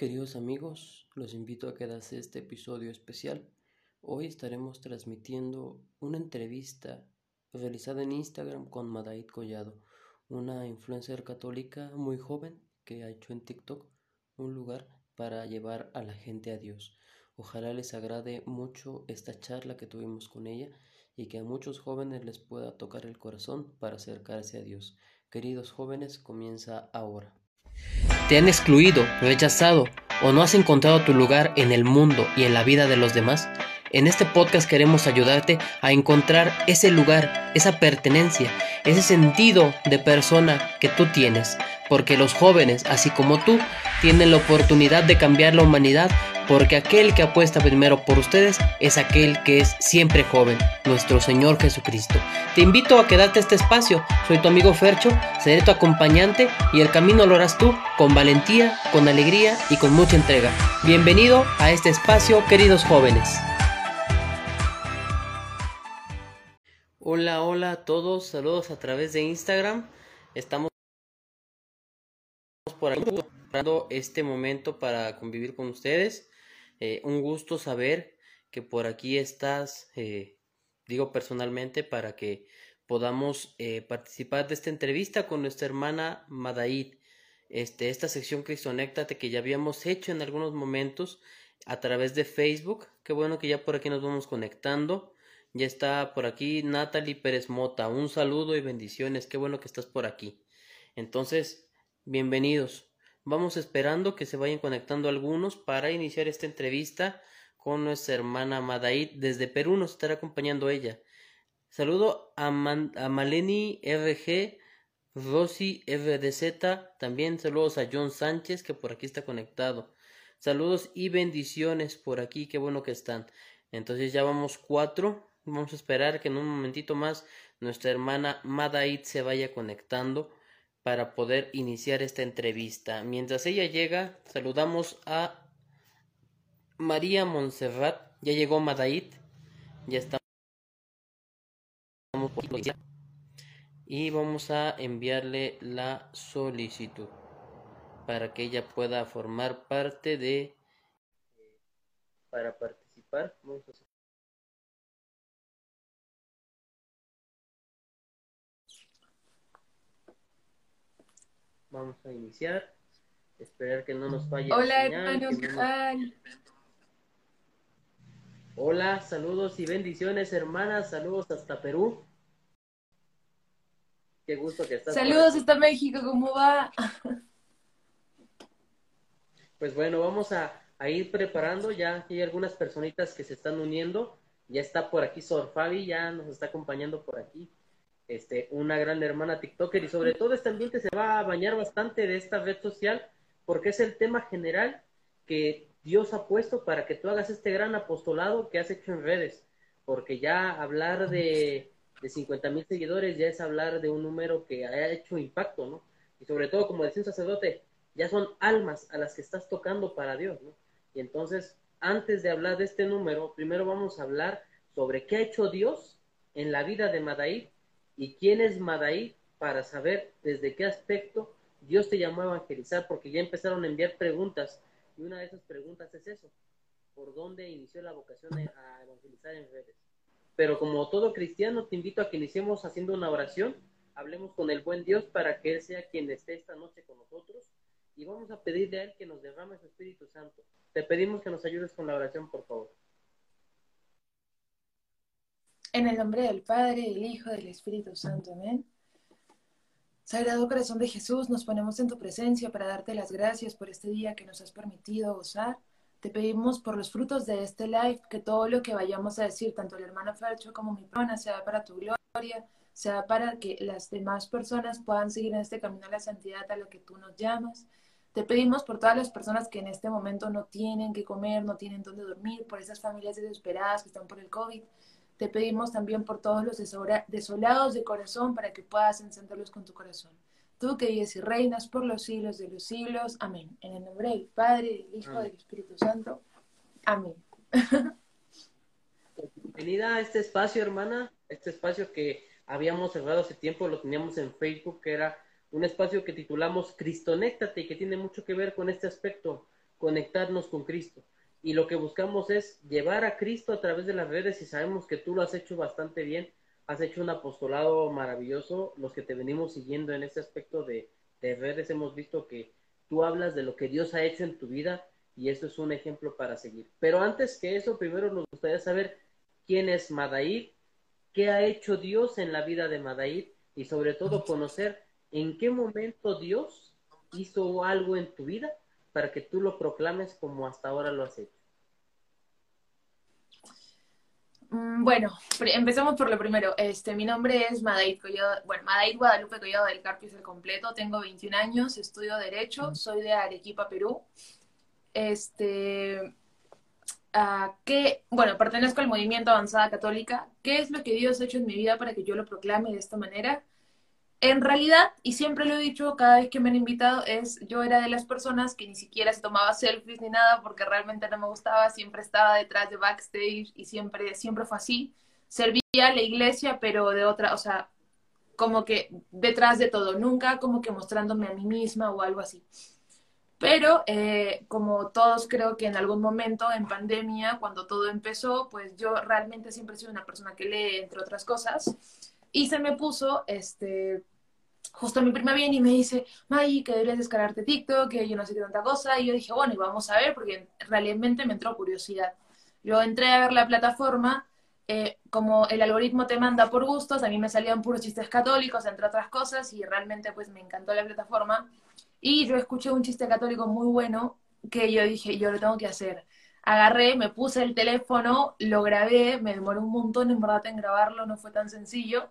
Queridos amigos, los invito a quedarse este episodio especial. Hoy estaremos transmitiendo una entrevista realizada en Instagram con Madaid Collado, una influencer católica muy joven que ha hecho en TikTok un lugar para llevar a la gente a Dios. Ojalá les agrade mucho esta charla que tuvimos con ella y que a muchos jóvenes les pueda tocar el corazón para acercarse a Dios. Queridos jóvenes, comienza ahora. ¿Te han excluido, rechazado o no has encontrado tu lugar en el mundo y en la vida de los demás? En este podcast queremos ayudarte a encontrar ese lugar, esa pertenencia, ese sentido de persona que tú tienes, porque los jóvenes, así como tú, tienen la oportunidad de cambiar la humanidad, porque aquel que apuesta primero por ustedes es aquel que es siempre joven, nuestro Señor Jesucristo. Te invito a quedarte este espacio, soy tu amigo Fercho, seré tu acompañante y el camino lo harás tú con valentía, con alegría y con mucha entrega. Bienvenido a este espacio, queridos jóvenes. Hola, hola a todos, saludos a través de Instagram. Estamos por aquí este momento para convivir con ustedes. Eh, un gusto saber que por aquí estás, eh, digo personalmente, para que podamos eh, participar de esta entrevista con nuestra hermana Madaid. Este, esta sección Cristonéctate que ya habíamos hecho en algunos momentos a través de Facebook. Qué bueno que ya por aquí nos vamos conectando. Ya está por aquí Natalie Pérez Mota. Un saludo y bendiciones. Qué bueno que estás por aquí. Entonces, bienvenidos. Vamos esperando que se vayan conectando algunos para iniciar esta entrevista con nuestra hermana Madaid. Desde Perú nos estará acompañando ella. Saludo a, a Maleni RG, Rosy RDZ. También saludos a John Sánchez que por aquí está conectado. Saludos y bendiciones por aquí. Qué bueno que están. Entonces ya vamos cuatro. Vamos a esperar que en un momentito más nuestra hermana Madaid se vaya conectando para poder iniciar esta entrevista. Mientras ella llega, saludamos a María Montserrat. Ya llegó Madaid. Ya estamos y vamos a enviarle la solicitud para que ella pueda formar parte de para participar. Vamos a Vamos a iniciar. Esperar que no nos falle. Hola, hermano, ¿qué tal? Hola, saludos y bendiciones, hermanas. Saludos hasta Perú. Qué gusto que estás. Saludos hasta México, ¿cómo va? Pues bueno, vamos a, a, ir preparando. Ya hay algunas personitas que se están uniendo. Ya está por aquí Sor Fabi, ya nos está acompañando por aquí este, una gran hermana TikToker y sobre todo este ambiente se va a bañar bastante de esta red social porque es el tema general que Dios ha puesto para que tú hagas este gran apostolado que has hecho en redes, porque ya hablar de, de 50 mil seguidores ya es hablar de un número que ha hecho impacto, ¿no? Y sobre todo, como decía un sacerdote, ya son almas a las que estás tocando para Dios, ¿no? Y entonces, antes de hablar de este número, primero vamos a hablar sobre qué ha hecho Dios en la vida de Madaid y quién es Madaí para saber desde qué aspecto Dios te llamó a evangelizar, porque ya empezaron a enviar preguntas y una de esas preguntas es eso, ¿por dónde inició la vocación a evangelizar en redes? Pero como todo cristiano, te invito a que iniciemos haciendo una oración, hablemos con el buen Dios para que Él sea quien esté esta noche con nosotros y vamos a pedirle a Él que nos derrame su Espíritu Santo. Te pedimos que nos ayudes con la oración, por favor. En el nombre del Padre, del Hijo, del Espíritu Santo. Amén. Sagrado Corazón de Jesús, nos ponemos en tu presencia para darte las gracias por este día que nos has permitido gozar. Te pedimos por los frutos de este live que todo lo que vayamos a decir, tanto el hermano Fercho como mi prona, sea para tu gloria, sea para que las demás personas puedan seguir en este camino a la santidad a la que tú nos llamas. Te pedimos por todas las personas que en este momento no tienen que comer, no tienen dónde dormir, por esas familias desesperadas que están por el COVID. Te pedimos también por todos los desolados de corazón para que puedas encenderlos con tu corazón. Tú que vives y reinas por los siglos de los siglos. Amén. En el nombre del Padre, del Hijo, y del Espíritu Santo. Amén. Bienvenida a este espacio, hermana. Este espacio que habíamos cerrado hace tiempo, lo teníamos en Facebook, que era un espacio que titulamos Cristonéctate y que tiene mucho que ver con este aspecto. conectarnos con Cristo. Y lo que buscamos es llevar a Cristo a través de las redes y sabemos que tú lo has hecho bastante bien, has hecho un apostolado maravilloso. Los que te venimos siguiendo en este aspecto de, de redes hemos visto que tú hablas de lo que Dios ha hecho en tu vida y esto es un ejemplo para seguir. Pero antes que eso, primero nos gustaría saber quién es Madair, qué ha hecho Dios en la vida de Madair y sobre todo conocer en qué momento Dios hizo algo en tu vida para que tú lo proclames como hasta ahora lo has hecho? Mm, bueno, empecemos por lo primero. Este, mi nombre es Madaid Collado, bueno, Madaid Guadalupe Collado del Carpio es el completo. Tengo 21 años, estudio Derecho, soy de Arequipa, Perú. Este, uh, ¿qué, bueno, pertenezco al movimiento Avanzada Católica. ¿Qué es lo que Dios ha hecho en mi vida para que yo lo proclame de esta manera? En realidad, y siempre lo he dicho cada vez que me han invitado, es yo era de las personas que ni siquiera se tomaba selfies ni nada porque realmente no me gustaba, siempre estaba detrás de backstage y siempre, siempre fue así. Servía a la iglesia, pero de otra, o sea, como que detrás de todo, nunca como que mostrándome a mí misma o algo así. Pero eh, como todos creo que en algún momento en pandemia, cuando todo empezó, pues yo realmente siempre he sido una persona que lee, entre otras cosas, y se me puso, este, justo mi prima viene y me dice, May, que deberías descargarte TikTok, que yo no sé qué tanta cosa. Y yo dije, bueno, y vamos a ver, porque realmente me entró curiosidad. Yo entré a ver la plataforma, eh, como el algoritmo te manda por gustos, a mí me salían puros chistes católicos, entre otras cosas, y realmente pues me encantó la plataforma. Y yo escuché un chiste católico muy bueno que yo dije, yo lo tengo que hacer. Agarré, me puse el teléfono, lo grabé, me demoró un montón en verdad en grabarlo, no fue tan sencillo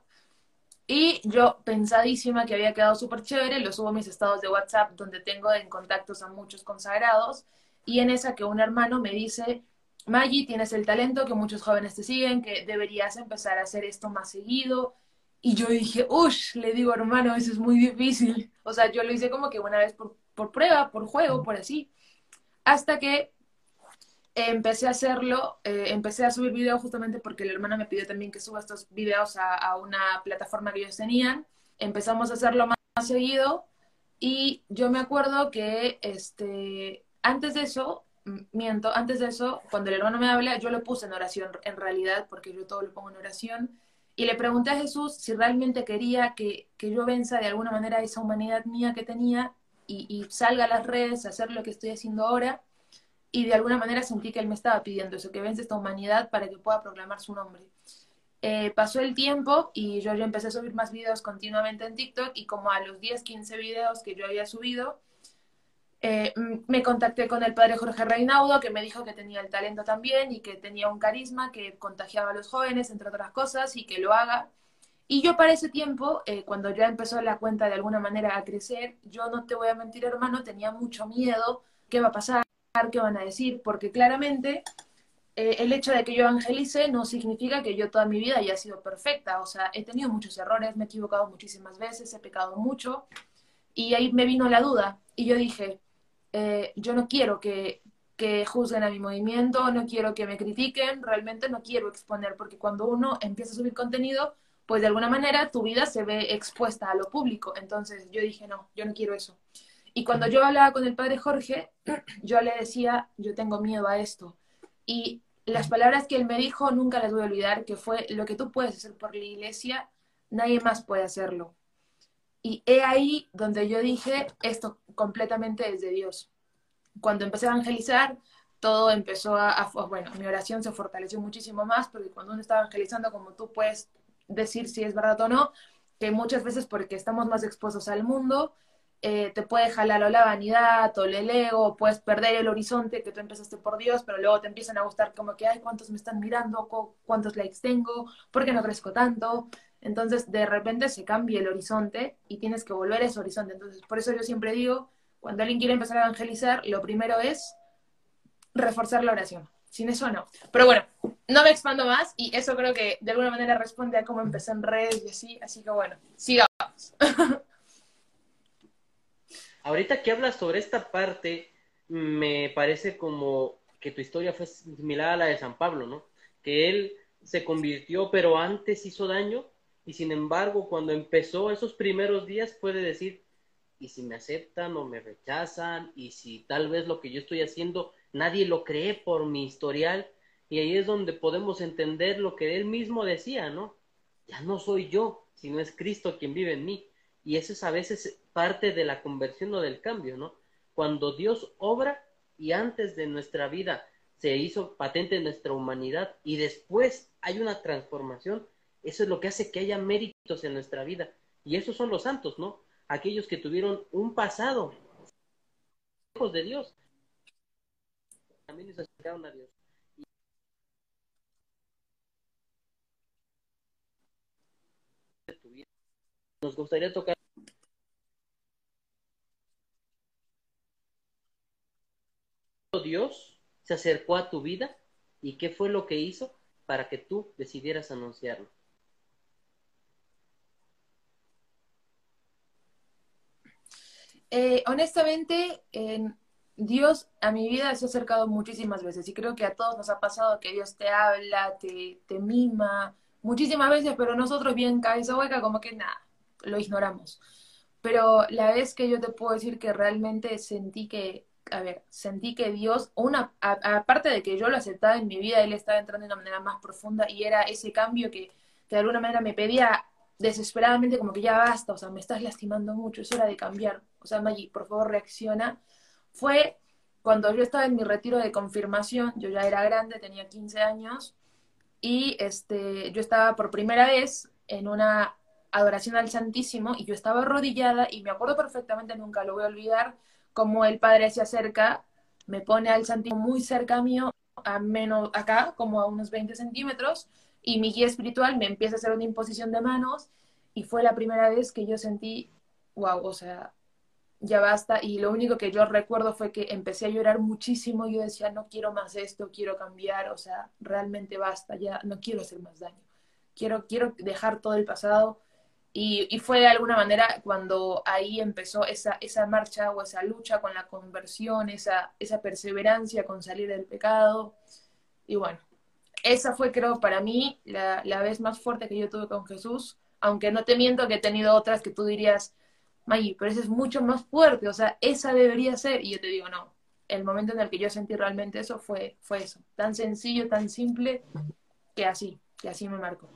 y yo, pensadísima que había quedado súper chévere, lo subo a mis estados de WhatsApp donde tengo en contactos a muchos consagrados. Y en esa que un hermano me dice, Maggie, tienes el talento que muchos jóvenes te siguen, que deberías empezar a hacer esto más seguido. Y yo dije, uff, le digo, hermano, eso es muy difícil. O sea, yo lo hice como que una vez por, por prueba, por juego, por así. Hasta que empecé a hacerlo, eh, empecé a subir videos justamente porque el hermano me pidió también que suba estos videos a, una plataforma que ellos tenían. Empezamos a hacerlo más, seguido y yo me acuerdo que este, antes de eso, miento, antes de eso, cuando el hermano me habla, yo lo puse en oración en realidad, porque yo todo lo pongo en oración, y le pregunté a Jesús si realmente quería que, que yo venza de alguna manera esa humanidad mía que tenía y, y salga a las redes a hacer lo que estoy haciendo ahora y de alguna manera sentí que él me estaba pidiendo eso, que vence esta humanidad para que pueda proclamar su nombre. Eh, pasó el tiempo y yo ya empecé a subir más videos continuamente en TikTok y como a los 10, 15 videos que yo había subido, eh, me contacté con el padre Jorge Reinaudo, que me dijo que tenía el talento también y que tenía un carisma que contagiaba a los jóvenes, entre otras cosas, y que lo haga. Y yo para ese tiempo, eh, cuando ya empezó la cuenta de alguna manera a crecer, yo no te voy a mentir, hermano, tenía mucho miedo, ¿qué va a pasar? Qué van a decir, porque claramente eh, el hecho de que yo evangelice no significa que yo toda mi vida haya sido perfecta, o sea, he tenido muchos errores, me he equivocado muchísimas veces, he pecado mucho, y ahí me vino la duda, y yo dije, eh, yo no quiero que, que juzguen a mi movimiento, no quiero que me critiquen, realmente no quiero exponer, porque cuando uno empieza a subir contenido, pues de alguna manera tu vida se ve expuesta a lo público, entonces yo dije, no, yo no quiero eso. Y cuando yo hablaba con el padre Jorge, yo le decía, yo tengo miedo a esto. Y las palabras que él me dijo nunca las voy a olvidar, que fue, lo que tú puedes hacer por la iglesia, nadie más puede hacerlo. Y he ahí donde yo dije, esto completamente es de Dios. Cuando empecé a evangelizar, todo empezó a, bueno, mi oración se fortaleció muchísimo más, porque cuando uno está evangelizando, como tú puedes decir si es verdad o no, que muchas veces porque estamos más expuestos al mundo, eh, te puede jalar o la vanidad o el ego, puedes perder el horizonte que tú empezaste por Dios, pero luego te empiezan a gustar como que, ay, ¿cuántos me están mirando? ¿Cuántos likes tengo? ¿Por qué no crezco tanto? Entonces, de repente se cambia el horizonte y tienes que volver a ese horizonte. Entonces, por eso yo siempre digo, cuando alguien quiere empezar a evangelizar, lo primero es reforzar la oración. Sin eso no. Pero bueno, no me expando más y eso creo que de alguna manera responde a cómo empecé en redes y así. Así que bueno, sigamos. Ahorita que hablas sobre esta parte, me parece como que tu historia fue similar a la de San Pablo, ¿no? Que él se convirtió, pero antes hizo daño, y sin embargo, cuando empezó esos primeros días, puede decir, y si me aceptan o me rechazan y si tal vez lo que yo estoy haciendo nadie lo cree por mi historial y ahí es donde podemos entender lo que él mismo decía, ¿no? Ya no soy yo, sino es Cristo quien vive en mí. Y eso es a veces parte de la conversión o del cambio, ¿no? Cuando Dios obra y antes de nuestra vida se hizo patente en nuestra humanidad y después hay una transformación, eso es lo que hace que haya méritos en nuestra vida. Y esos son los santos, ¿no? Aquellos que tuvieron un pasado hijos de Dios. También acercaron a Dios. Nos gustaría tocar Dios se acercó a tu vida y qué fue lo que hizo para que tú decidieras anunciarlo. Eh, honestamente, Dios a mi vida se ha acercado muchísimas veces y creo que a todos nos ha pasado que Dios te habla, te, te mima muchísimas veces, pero nosotros bien cabeza hueca como que nada, lo ignoramos. Pero la vez que yo te puedo decir que realmente sentí que a ver, sentí que Dios, una, aparte de que yo lo aceptaba en mi vida, Él estaba entrando de una manera más profunda y era ese cambio que, que de alguna manera me pedía desesperadamente como que ya basta, o sea, me estás lastimando mucho, es hora de cambiar. O sea, Maggie, por favor, reacciona. Fue cuando yo estaba en mi retiro de confirmación, yo ya era grande, tenía 15 años, y este, yo estaba por primera vez en una adoración al Santísimo y yo estaba arrodillada y me acuerdo perfectamente, nunca lo voy a olvidar, como el Padre se acerca, me pone al Santísimo muy cerca mío, a menos acá, como a unos 20 centímetros, y mi guía espiritual me empieza a hacer una imposición de manos, y fue la primera vez que yo sentí, wow, o sea, ya basta, y lo único que yo recuerdo fue que empecé a llorar muchísimo, y yo decía, no quiero más esto, quiero cambiar, o sea, realmente basta, ya no quiero hacer más daño, quiero, quiero dejar todo el pasado, y, fue de alguna manera cuando ahí empezó esa, esa marcha o esa lucha con la conversión, esa, esa perseverancia con salir del pecado. Y bueno, esa fue creo para mí la, la vez más fuerte que yo tuve con Jesús, aunque no te miento que he tenido otras que tú dirías, Maggie, pero esa es mucho más fuerte, o sea, esa debería ser. Y yo te digo, no, el momento en el que yo sentí realmente eso fue, fue eso, tan sencillo, tan simple, que así, que así me marcó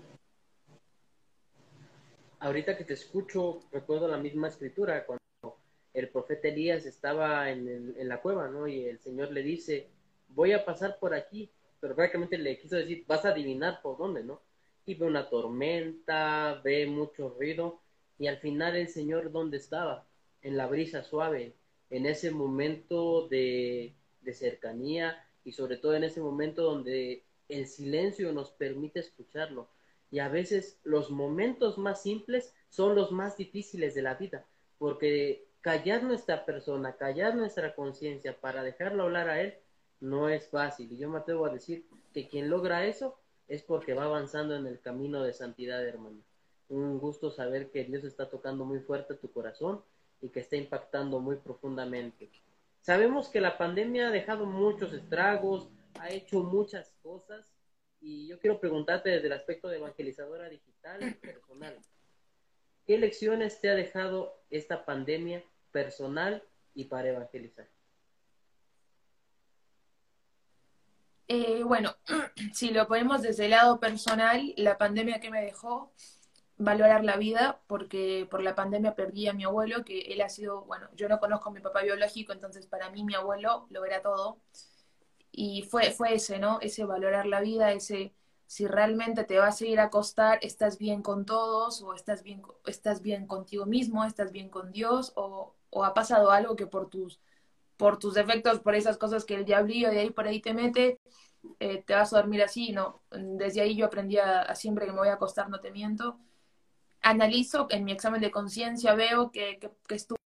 ahorita que te escucho, recuerdo la misma escritura, cuando el profeta Elías estaba en, la cueva, ¿no? Y el Señor le dice, voy a pasar por aquí, pero prácticamente le quiso decir, vas a adivinar por dónde, ¿no? Y ve una tormenta, ve mucho ruido, y al final el Señor, ¿dónde estaba? En la brisa suave, en ese momento de, de cercanía y sobre todo en ese momento donde el silencio nos permite escucharlo y a veces los momentos más simples son los más difíciles de la vida, porque callar nuestra persona, callar nuestra conciencia para dejarlo hablar a él, no es fácil. Y yo me atrevo a decir que quien logra eso es porque va avanzando en el camino de santidad, hermano. Un gusto saber que Dios está tocando muy fuerte tu corazón y que está impactando muy profundamente. Sabemos que la pandemia ha dejado muchos estragos, ha hecho muchas cosas, y yo quiero preguntarte desde el aspecto de evangelizadora digital y personal. ¿Qué lecciones te ha dejado esta pandemia personal y para evangelizar? Eh, bueno, si lo ponemos desde el lado personal, la pandemia que me dejó valorar la vida, porque por la pandemia perdí a mi abuelo, que él ha sido, bueno, yo no conozco a mi papá biológico, entonces para mí mi abuelo lo era todo. Y fue, fue ese, ¿no? Ese valorar la vida, ese si realmente te vas a ir a acostar, estás bien con todos, o estás bien, estás bien contigo mismo, estás bien con Dios, o, o ha pasado algo que por tus, por tus defectos, por esas cosas que el diablillo de ahí por ahí te mete, eh, te vas a dormir así, no. Desde ahí yo aprendí a, siempre que me voy a acostar, no te miento. Analizo en mi examen de conciencia, veo que, que, que estuve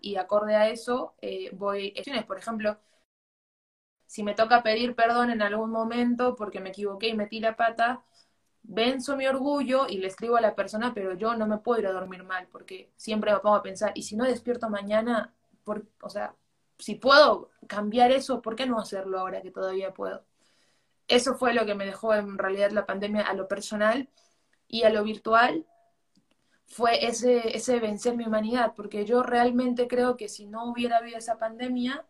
y acorde a eso eh, voy, por ejemplo, si me toca pedir perdón en algún momento porque me equivoqué y metí la pata, venzo mi orgullo y le escribo a la persona, pero yo no me puedo ir a dormir mal porque siempre me pongo a pensar, y si no despierto mañana, por, o sea, si puedo cambiar eso, ¿por qué no hacerlo ahora que todavía puedo? Eso fue lo que me dejó en realidad la pandemia a lo personal y a lo virtual. fue ese, ese vencer mi humanidad, porque yo realmente creo que si no hubiera habido esa pandemia,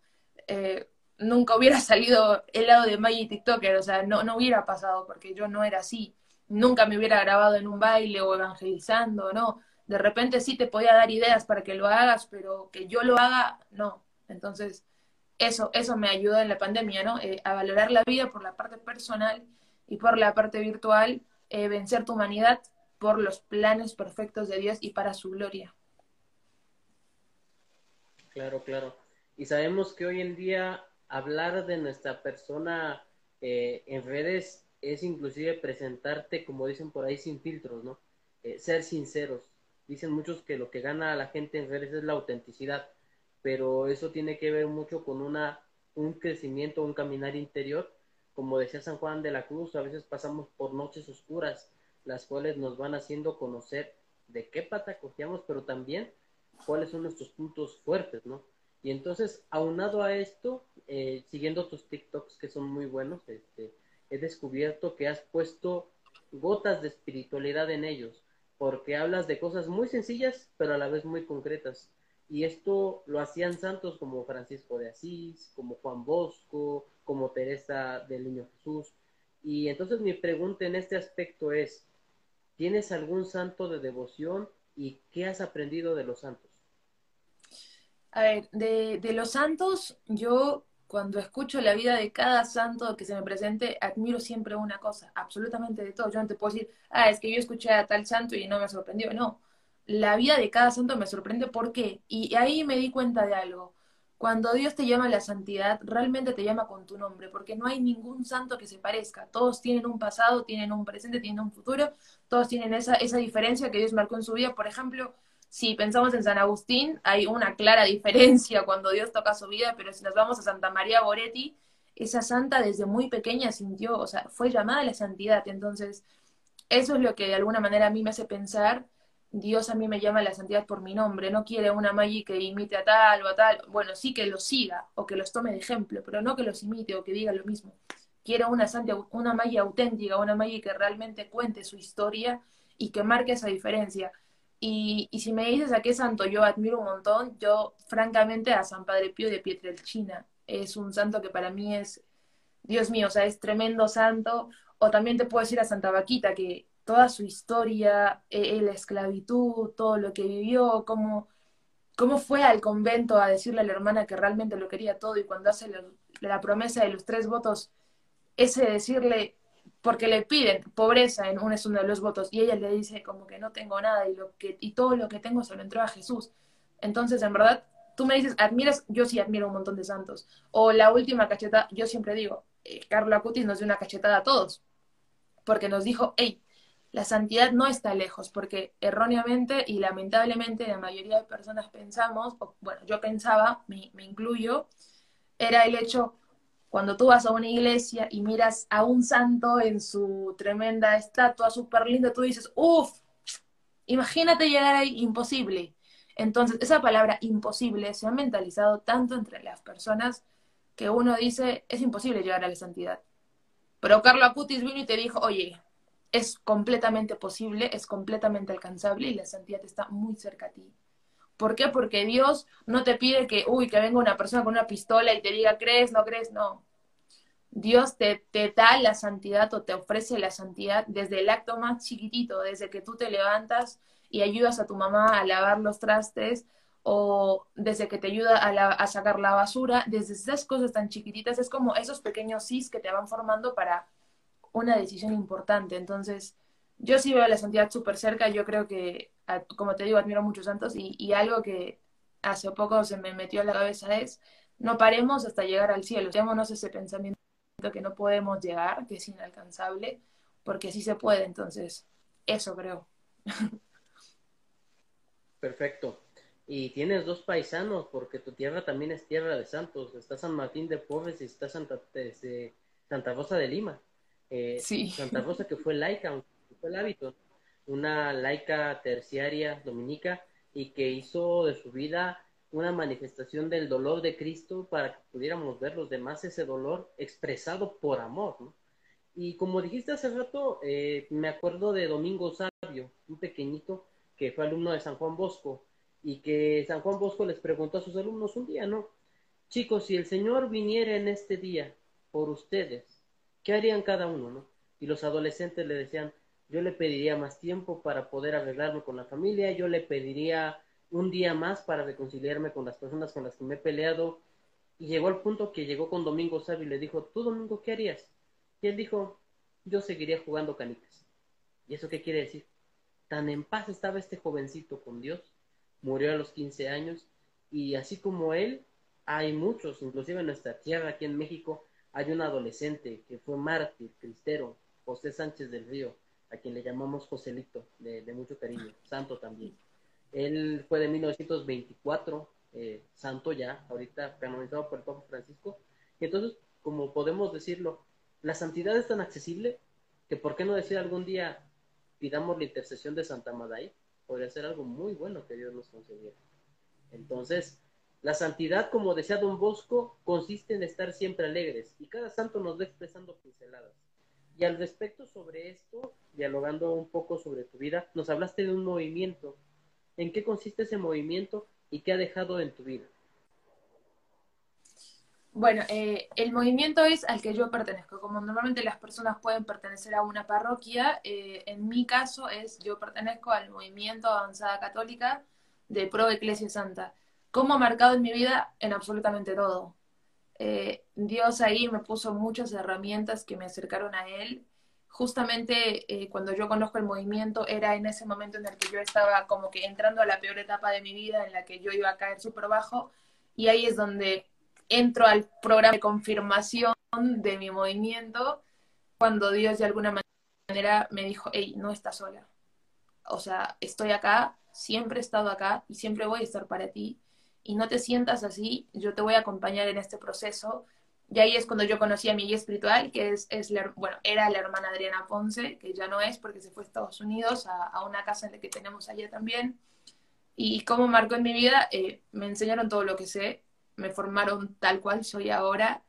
eh, nunca hubiera salido el lado de Maggie TikToker, o sea, no, no hubiera pasado, porque yo no era así. Nunca me hubiera grabado en un baile o evangelizando, ¿no? De repente sí te podía dar ideas para que lo hagas, pero que yo lo haga, no. Entonces, eso, eso me ayudó en la pandemia, ¿no? Eh, a valorar la vida por la parte personal y por la parte virtual, eh, vencer tu humanidad por los planes perfectos de Dios y para su gloria. Claro, claro. Y sabemos que hoy en día hablar de nuestra persona eh, en redes es inclusive presentarte, como dicen por ahí, sin filtros, ¿no? Eh, ser sinceros. Dicen muchos que lo que gana a la gente en redes es la autenticidad, pero eso tiene que ver mucho con una, un crecimiento, un caminar interior. Como decía San Juan de la Cruz, a veces pasamos por noches oscuras, las cuales nos van haciendo conocer de qué pata cogíamos, pero también cuáles son nuestros puntos fuertes, ¿no? Y entonces, aunado a esto, eh, siguiendo tus TikToks que son muy buenos, este, he descubierto que has puesto gotas de espiritualidad en ellos, porque hablas de cosas muy sencillas, pero a la vez muy concretas. Y esto lo hacían santos como Francisco de Asís, como Juan Bosco, como Teresa del Niño Jesús. Y entonces mi pregunta en este aspecto es, ¿tienes algún santo de devoción y qué has aprendido de los santos? A ver, de, de los santos, yo cuando escucho la vida de cada santo que se me presente, admiro siempre una cosa, absolutamente de todo. Yo no te puedo decir, ah, es que yo escuché a tal santo y no me sorprendió. No, la vida de cada santo me sorprende. ¿Por qué? Y ahí me di cuenta de algo. Cuando Dios te llama a la santidad, realmente te llama con tu nombre, porque no hay ningún santo que se parezca. Todos tienen un pasado, tienen un presente, tienen un futuro, todos tienen esa, esa diferencia que Dios marcó en su vida. Por ejemplo, si pensamos en San Agustín, hay una clara diferencia cuando Dios toca su vida, pero si nos vamos a Santa María Goretti, esa santa desde muy pequeña sintió, o sea, fue llamada a la santidad. Entonces, eso es lo que de alguna manera a mí me hace pensar, Dios a mí me llama a la santidad por mi nombre, no quiere una Maggie que imite a tal o a tal, bueno, sí que los siga o que los tome de ejemplo, pero no que los imite o que diga lo mismo. Quiero una, santa, una Maggie auténtica, una Maggie que realmente cuente su historia y que marque esa diferencia. Y, si me dices a qué santo yo admiro un montón, yo francamente a San Padre Pío de Pietrelcina. Es un santo que para mí es, Dios mío, o sea, es tremendo santo. O también te puedo decir a Santa Vaquita, que toda su historia, eh, la esclavitud, todo lo que vivió, cómo, cómo fue al convento a decirle a la hermana que realmente lo quería todo y cuando hace la promesa de los tres votos, ese decirle, porque le piden pobreza en un uno de los votos y ella le dice como que no tengo nada y, lo que, y todo lo que tengo se lo entró a Jesús. Entonces, en verdad, tú me dices, admiras, yo sí admiro un montón de santos. O la última cachetada, yo siempre digo, eh, Carlo Acutis nos dio una cachetada a todos, porque nos dijo, hey, la santidad no está lejos, porque erróneamente y lamentablemente la mayoría de personas pensamos, o, bueno, yo pensaba, me incluyo, era el hecho, cuando tú vas a una iglesia y miras a un santo en su tremenda estatua súper linda, tú dices, uff, imagínate llegar ahí, imposible. Entonces, esa palabra imposible se ha mentalizado tanto entre las personas que uno dice, es imposible llegar a la santidad. Pero Carlo Acutis vino y te dijo, oye, es completamente posible, es completamente alcanzable y la santidad está muy cerca a ti. ¿Por qué? Porque Dios no te pide que, uy, que venga una persona con una pistola y te diga, ¿crees? ¿No crees? No. Dios te, te da la santidad o te ofrece la santidad desde el acto más chiquitito, desde que tú te levantas y ayudas a tu mamá a lavar los trastes o desde que te ayuda a, a sacar la basura, desde esas cosas tan chiquititas, es como esos pequeños sís que te van formando para una decisión importante. Entonces, yo sí veo la santidad súper cerca, yo creo que, como te digo, admiro muchos santos y, algo que hace poco se me metió a la cabeza es, no paremos hasta llegar al cielo, llevémonos ese pensamiento que no podemos llegar, que es inalcanzable, porque sí se puede, entonces, eso creo. Perfecto. Y tienes dos paisanos, porque tu tierra también es tierra de santos. Está San Martín de Porres y está Santa, Santa Rosa de Lima. Eh, sí. Santa Rosa que fue laica, el hábito, una laica terciaria dominica y que hizo de su vida una manifestación del dolor de Cristo para que pudiéramos ver los demás ese dolor expresado por amor, Y como dijiste hace rato, eh, me acuerdo de Domingo Sabio, un pequeñito que fue alumno de San Juan Bosco y que San Juan Bosco les preguntó a sus alumnos un día, ¿no? Chicos, si el Señor viniera en este día por ustedes, ¿qué harían cada uno, no? Y los adolescentes le decían, yo le pediría más tiempo para poder arreglarme con la familia, yo le pediría un día más para reconciliarme con las personas con las que me he peleado. Y llegó al punto que llegó con Domingo Sabio y le dijo, ¿tú Domingo qué harías? Y él dijo, yo seguiría jugando canicas. ¿Y eso qué quiere decir? Tan en paz estaba este jovencito con Dios, murió a los 15 años y así como él, hay muchos, inclusive en nuestra tierra, aquí en México, hay un adolescente que fue mártir, cristero, José Sánchez del Río, a quien le llamamos Joselito, de, mucho cariño, santo también. Él fue de 1924, eh, santo ya, ahorita canonizado por el Papa Francisco. Y entonces, como podemos decirlo, la santidad es tan accesible que por qué no decir algún día pidamos la intercesión de Santa Madai, podría ser algo muy bueno que Dios nos concediera. Entonces, la santidad, como decía Don Bosco, consiste en estar siempre alegres y cada santo nos va expresando pinceladas. Y al respecto sobre esto, dialogando un poco sobre tu vida, nos hablaste de un movimiento. ¿En qué consiste ese movimiento y qué ha dejado en tu vida? Bueno, eh, el movimiento es al que yo pertenezco. Como normalmente las personas pueden pertenecer a una parroquia, eh, en mi caso es yo pertenezco al movimiento Avanzada Católica de Pro Eclesia Santa. ¿Cómo ha marcado en mi vida? En absolutamente todo. Eh, Dios ahí me puso muchas herramientas que me acercaron a Él. Justamente cuando yo conozco el movimiento era en ese momento en el que yo estaba como que entrando a la peor etapa de mi vida, en la que yo iba a caer súper bajo, y ahí es donde entro al programa de confirmación de mi movimiento cuando Dios de alguna manera me dijo, hey, no estás sola. O sea, estoy acá, siempre he estado acá y siempre voy a estar para ti. Y no te sientas así, yo te voy a acompañar en este proceso. Y ahí es cuando yo conocí a mi guía espiritual, que es, es bueno, era la hermana Adriana Ponce, que ya no es porque se fue a Estados Unidos, a, a una casa en la que tenemos allá también. Y cómo marcó en mi vida, eh, me enseñaron todo lo que sé, me formaron tal cual soy ahora,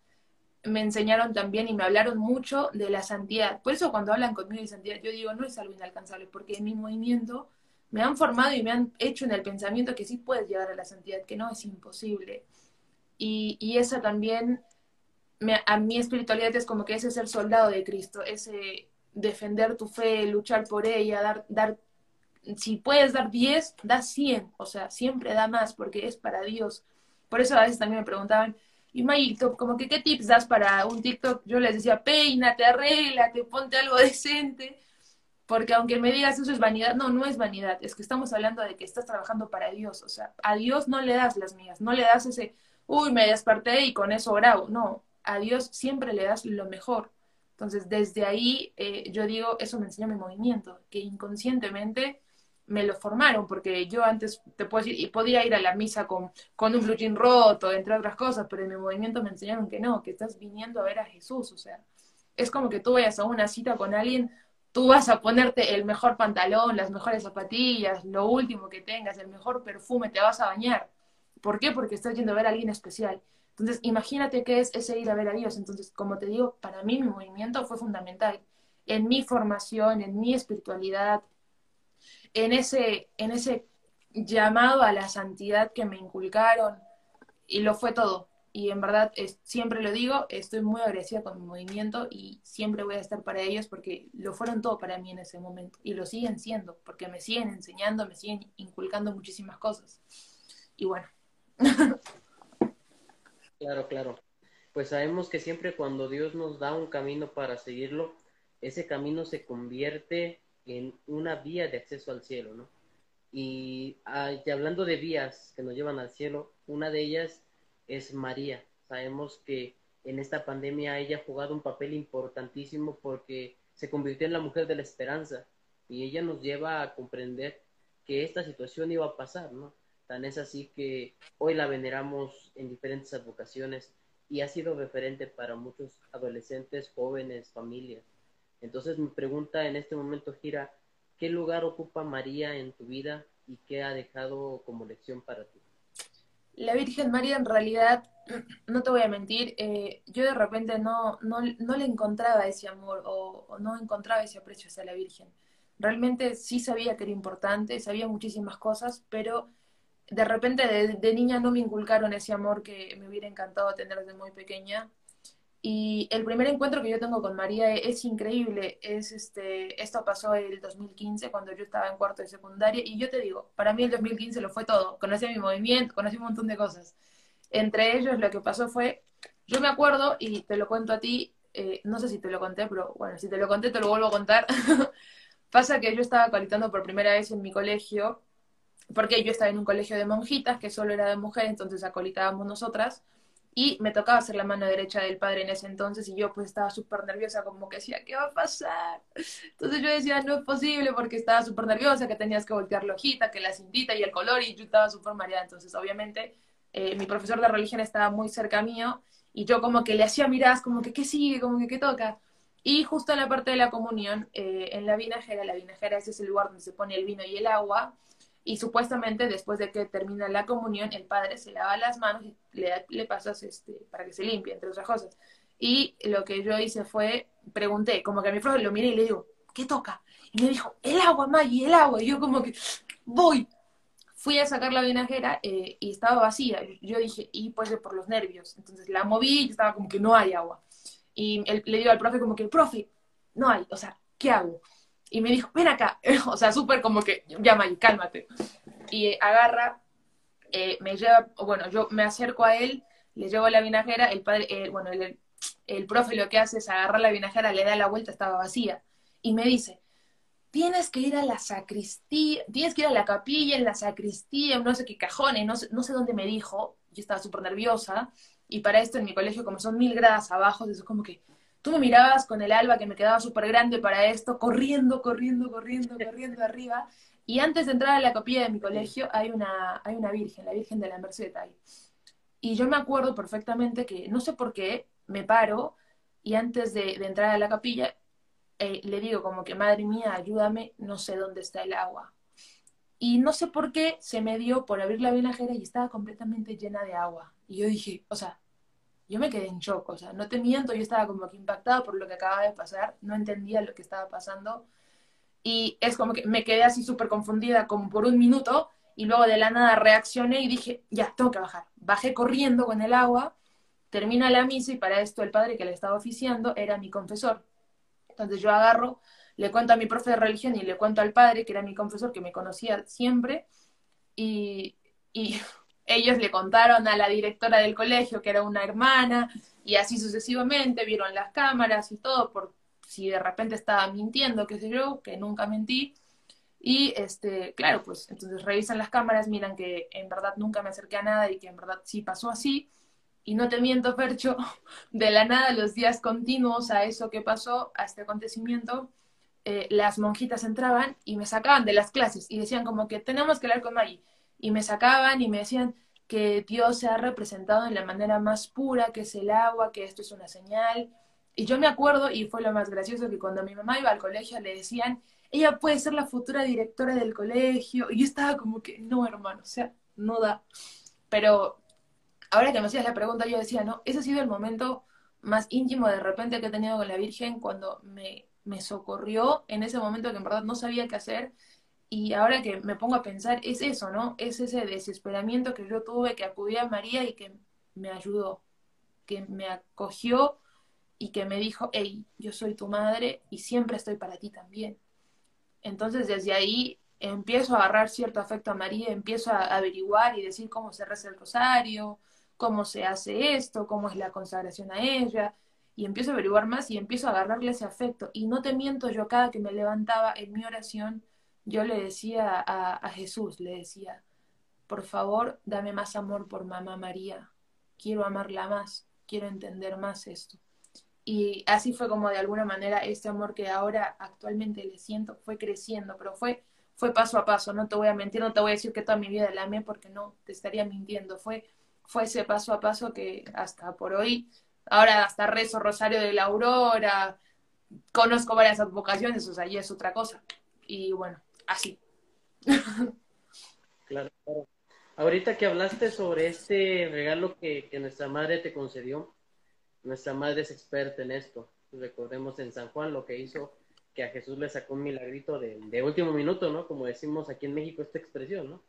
me enseñaron también y me hablaron mucho de la santidad. Por eso cuando hablan conmigo de santidad, yo digo, no es algo inalcanzable, porque en mi movimiento me han formado y me han hecho en el pensamiento que sí puedes llegar a la santidad, que no es imposible. Y, y esa también, a mi espiritualidad es como que ese ser soldado de Cristo, ese defender tu fe, luchar por ella, dar, dar si puedes dar 10, da 100, o sea, siempre da más porque es para Dios. Por eso a veces también me preguntaban, y May, como que qué tips das para un TikTok? Yo les decía, peínate, arréglate, ponte algo decente. Porque aunque me digas eso es vanidad, no, no es vanidad. Es que estamos hablando de que estás trabajando para Dios. O sea, a Dios no le das las mías, no le das ese, uy, me desperté y con eso bravo. No, a Dios siempre le das lo mejor. Entonces, desde ahí, eh, yo digo, eso me enseñó mi movimiento, que inconscientemente me lo formaron, porque yo antes, te puedo decir, y podía ir a la misa con, con un jean roto, entre otras cosas, pero en mi movimiento me enseñaron que no, que estás viniendo a ver a Jesús, o sea, es como que tú vayas a una cita con alguien, tú vas a ponerte el mejor pantalón, las mejores zapatillas, lo último que tengas, el mejor perfume, te vas a bañar. ¿Por qué? Porque estás yendo a ver a alguien especial. Entonces, imagínate qué es ese ir a ver a Dios. Entonces, como te digo, para mí mi movimiento fue fundamental en mi formación, en mi espiritualidad, en ese, en ese llamado a la santidad que me inculcaron y lo fue todo. Y en verdad, siempre lo digo, estoy muy agradecida con mi movimiento y siempre voy a estar para ellos porque lo fueron todo para mí en ese momento. Y lo siguen siendo, porque me siguen enseñando, me siguen inculcando muchísimas cosas. Y bueno. claro, claro. Pues sabemos que siempre cuando Dios nos da un camino para seguirlo, ese camino se convierte en una vía de acceso al cielo, ¿no? Y, hablando de vías que nos llevan al cielo, una de ellas es María. Sabemos que en esta pandemia ella ha jugado un papel importantísimo porque se convirtió en la mujer de la esperanza y ella nos lleva a comprender que esta situación iba a pasar, ¿no? Tan es así que hoy la veneramos en diferentes advocaciones y ha sido referente para muchos adolescentes, jóvenes, familias. Entonces mi pregunta en este momento gira, ¿qué lugar ocupa María en tu vida y qué ha dejado como lección para ti? La Virgen María en realidad, no te voy a mentir, eh, yo de repente no, no, no, le encontraba ese amor o, no encontraba ese aprecio hacia la Virgen. realmente sí sabía que era importante, sabía muchísimas cosas, pero de repente de, niña no me inculcaron ese amor que me hubiera encantado tener desde muy pequeña. Y el primer encuentro que yo tengo con María es increíble. Es este, esto pasó el 2015 cuando yo estaba en cuarto de secundaria y yo te digo, para mí el 2015 lo fue todo. Conocí mi movimiento, conocí un montón de cosas. Entre ellos lo que pasó fue, yo me acuerdo y te lo cuento a ti, eh, no sé si te lo conté, pero bueno, si te lo conté te lo vuelvo a contar. Pasa que yo estaba colitando por primera vez en mi colegio porque yo estaba en un colegio de monjitas que solo era de mujeres, entonces acolitábamos nosotras, y me tocaba ser la mano derecha del padre en ese entonces, y yo pues estaba súper nerviosa, como que decía, ¿qué va a pasar? Entonces yo decía, no es posible, porque estaba súper nerviosa, que tenías que voltear la hojita, que la cintita y el color, y yo estaba súper mareada, entonces obviamente eh, mi profesor de religión estaba muy cerca mío, y yo como que le hacía miradas, como que, ¿qué sigue? Como que, ¿qué toca? Y justo en la parte de la comunión, eh, en la vinajera, la vinajera ese es el lugar donde se pone el vino y el agua, y supuestamente después de que termina la comunión, el padre se lava las manos y le, le pasas este, para que se limpie, entre otras cosas. Y lo que yo hice fue, pregunté, como que a mi profe lo miré y le digo, ¿qué toca? Y me dijo, el agua, Maggie, el agua. Y yo como que, voy. Fui a sacar la vinajera eh, y estaba vacía. Yo dije, y pues por los nervios. Entonces la moví y estaba como que no hay agua. Y le digo al profe como que, profe, no hay, o sea, ¿qué hago? Y me dijo, ven acá, o sea, súper como que, llama y cálmate. Y agarra, eh, me lleva, bueno, yo me acerco a él, le llevo la vinajera, el padre, eh, bueno, el, el profe lo que hace es agarrar la vinajera, le da la vuelta, estaba vacía, y me dice, tienes que ir a la sacristía, tienes que ir a la capilla, en la sacristía, no sé qué cajones, no sé, no sé dónde me dijo, yo estaba súper nerviosa, y para esto en mi colegio, como son mil gradas abajo, eso es como que, Tú me mirabas con el alba que me quedaba súper grande para esto, corriendo, corriendo, corriendo, corriendo arriba. Y antes de entrar a la capilla de mi colegio hay una, hay una virgen, la Virgen de la Merced ahí. Y yo me acuerdo perfectamente que, no sé por qué, me paro y antes de, entrar a la capilla eh, le digo como que, madre mía, ayúdame, no sé dónde está el agua. Y no sé por qué se me dio por abrir la vinajera y estaba completamente llena de agua. Y yo dije, o sea, yo me quedé en shock, o sea, no te miento, yo estaba como que impactada por lo que acaba de pasar, no entendía lo que estaba pasando y es como que me quedé así súper confundida como por un minuto y luego de la nada reaccioné y dije, ya, tengo que bajar. Bajé corriendo con el agua, termina la misa y para esto el padre que le estaba oficiando era mi confesor. Entonces yo agarro, le cuento a mi profe de religión y le cuento al padre, que era mi confesor, que me conocía siempre, y, y ellos le contaron a la directora del colegio que era una hermana y así sucesivamente, vieron las cámaras y todo por si de repente estaba mintiendo, qué sé yo, que nunca mentí. Y este, claro, pues entonces revisan las cámaras, miran que en verdad nunca me acerqué a nada y que en verdad sí pasó así. Y no te miento, Percho, de la nada, los días continuos a eso que pasó, a este acontecimiento, eh, las monjitas entraban y me sacaban de las clases y decían como que tenemos que hablar con Maggie y me sacaban y me decían que Dios se ha representado en la manera más pura, que es el agua, que esto es una señal. Y yo me acuerdo, y fue lo más gracioso, que cuando mi mamá iba al colegio le decían, ella puede ser la futura directora del colegio. Y yo estaba como que, no, hermano, o sea, no da. Pero ahora que me hacías la pregunta, yo decía, no, ese ha sido el momento más íntimo de repente que he tenido con la Virgen cuando me, me socorrió en ese momento que en verdad no sabía qué hacer y ahora que me pongo a pensar, es eso, ¿no? Es ese desesperamiento que yo tuve, que acudí a María y que me ayudó, que me acogió y que me dijo, hey, yo soy tu madre y siempre estoy para ti también. Entonces desde ahí empiezo a agarrar cierto afecto a María, empiezo a averiguar y decir cómo se reza el rosario, cómo se hace esto, cómo es la consagración a ella, y empiezo a averiguar más y empiezo a agarrarle ese afecto. Y no te miento, yo cada que me levantaba en mi oración, yo le decía a, Jesús, le decía, por favor, dame más amor por mamá María, quiero amarla más, quiero entender más esto. Y así fue como de alguna manera este amor que ahora actualmente le siento fue creciendo, pero fue, fue paso a paso, no te voy a mentir, no te voy a decir que toda mi vida la amé porque no, te estaría mintiendo, fue, fue ese paso a paso que hasta por hoy, ahora hasta rezo Rosario de la Aurora, conozco varias advocaciones, o sea, ya es otra cosa. Y bueno, así. Claro, Ahorita que hablaste sobre este regalo que, nuestra madre te concedió, nuestra madre es experta en esto. Recordemos en San Juan lo que hizo que a Jesús le sacó un milagrito de, de último minuto, ¿no? Como decimos aquí en México esta expresión, ¿no?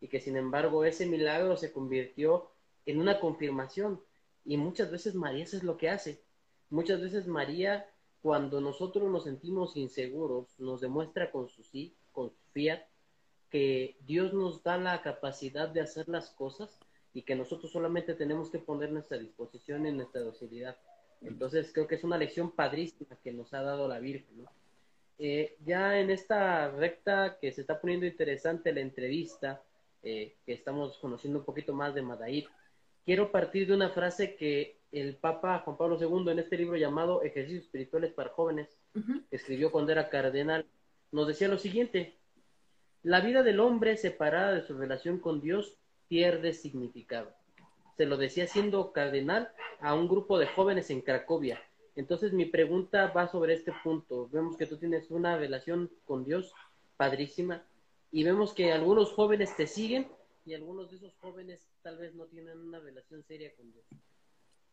Y que sin embargo ese milagro se convirtió en una confirmación. Y muchas veces María es lo que hace. Muchas veces María, cuando nosotros nos sentimos inseguros, nos demuestra con su sí, con fiat, que Dios nos da la capacidad de hacer las cosas y que nosotros solamente tenemos que poner nuestra disposición en nuestra docilidad. Entonces creo que es una lección padrísima que nos ha dado la Virgen. ¿no? Eh, ya en esta recta que se está poniendo interesante la entrevista, eh, que estamos conociendo un poquito más de Madaid, quiero partir de una frase que el Papa Juan Pablo II en este libro llamado Ejercicios Espirituales para Jóvenes, que escribió cuando era cardenal, nos decía lo siguiente, la vida del hombre separada de su relación con Dios pierde significado. Se lo decía siendo cardenal a un grupo de jóvenes en Cracovia. Entonces mi pregunta va sobre este punto. Vemos que tú tienes una relación con Dios padrísima y vemos que algunos jóvenes te siguen y algunos de esos jóvenes tal vez no tienen una relación seria con Dios.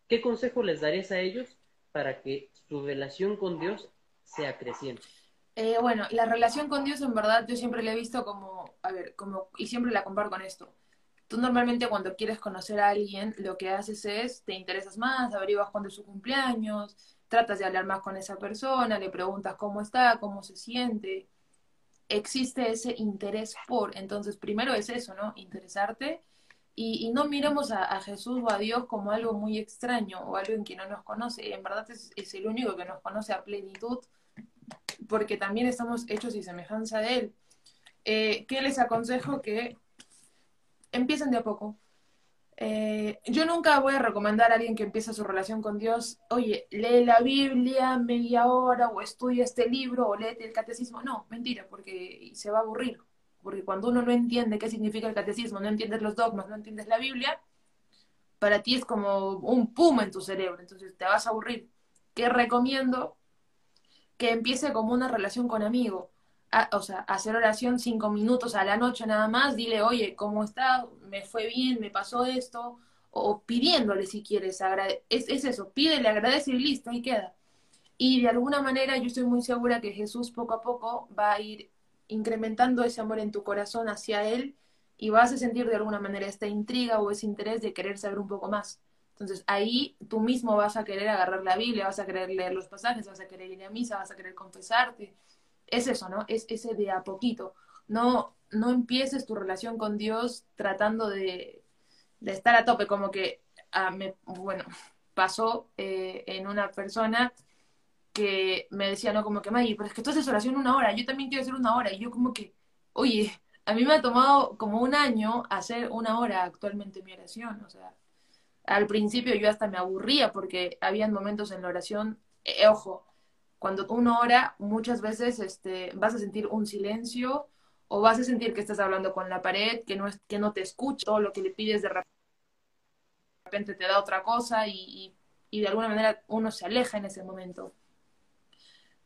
¿Qué consejo les darías a ellos para que su relación con Dios sea creciente? Eh, bueno, la relación con Dios en verdad yo siempre la he visto como, a ver, como, y siempre la comparo con esto. Tú normalmente cuando quieres conocer a alguien, lo que haces es, te interesas más, averiguas cuándo es su cumpleaños, tratas de hablar más con esa persona, le preguntas cómo está, cómo se siente. Existe ese interés por, entonces primero es eso, ¿no? Interesarte y, y no miremos a, Jesús o a Dios como algo muy extraño o algo en que no nos conoce. En verdad es el único que nos conoce a plenitud porque también estamos hechos y semejanza de Él. Eh, ¿Qué les aconsejo? Que empiecen de a poco. Eh, yo nunca voy a recomendar a alguien que empiece su relación con Dios, oye, lee la Biblia media hora o estudia este libro o lee el catecismo. No, mentira, porque se va a aburrir. Porque cuando uno no entiende qué significa el catecismo, no entiendes los dogmas, no entiendes la Biblia, para ti es como un puma en tu cerebro, entonces te vas a aburrir. ¿Qué recomiendo? Que empiece como una relación con amigo o sea, hacer oración cinco minutos a la noche nada más, dile, oye, ¿cómo está? ¿Me fue bien? ¿Me pasó esto? O pidiéndole si quieres, es, es eso, pídele, agradece y listo, ahí queda. Y de alguna manera yo estoy muy segura que Jesús poco a poco va a ir incrementando ese amor en tu corazón hacia Él y vas a sentir de alguna manera esta intriga o ese interés de querer saber un poco más. Entonces ahí tú mismo vas a querer agarrar la Biblia, vas a querer leer los pasajes, vas a querer ir a misa, vas a querer confesarte, es eso, ¿no? Es ese de a poquito. No, no empieces tu relación con Dios tratando de, de estar a tope, como que, ah, me, bueno, pasó eh, en una persona que me decía, no, como que, Maggie, pero es que tú haces oración una hora, yo también quiero hacer una hora, y yo como que, oye, a mí me ha tomado como un año hacer una hora actualmente mi oración, o sea, al principio yo hasta me aburría porque habían momentos en la oración, eh, ojo, cuando uno ora, muchas veces este, vas a sentir un silencio o vas a sentir que estás hablando con la pared, que no, es, que no te escucha, todo lo que le pides de repente te da otra cosa y, y de alguna manera uno se aleja en ese momento.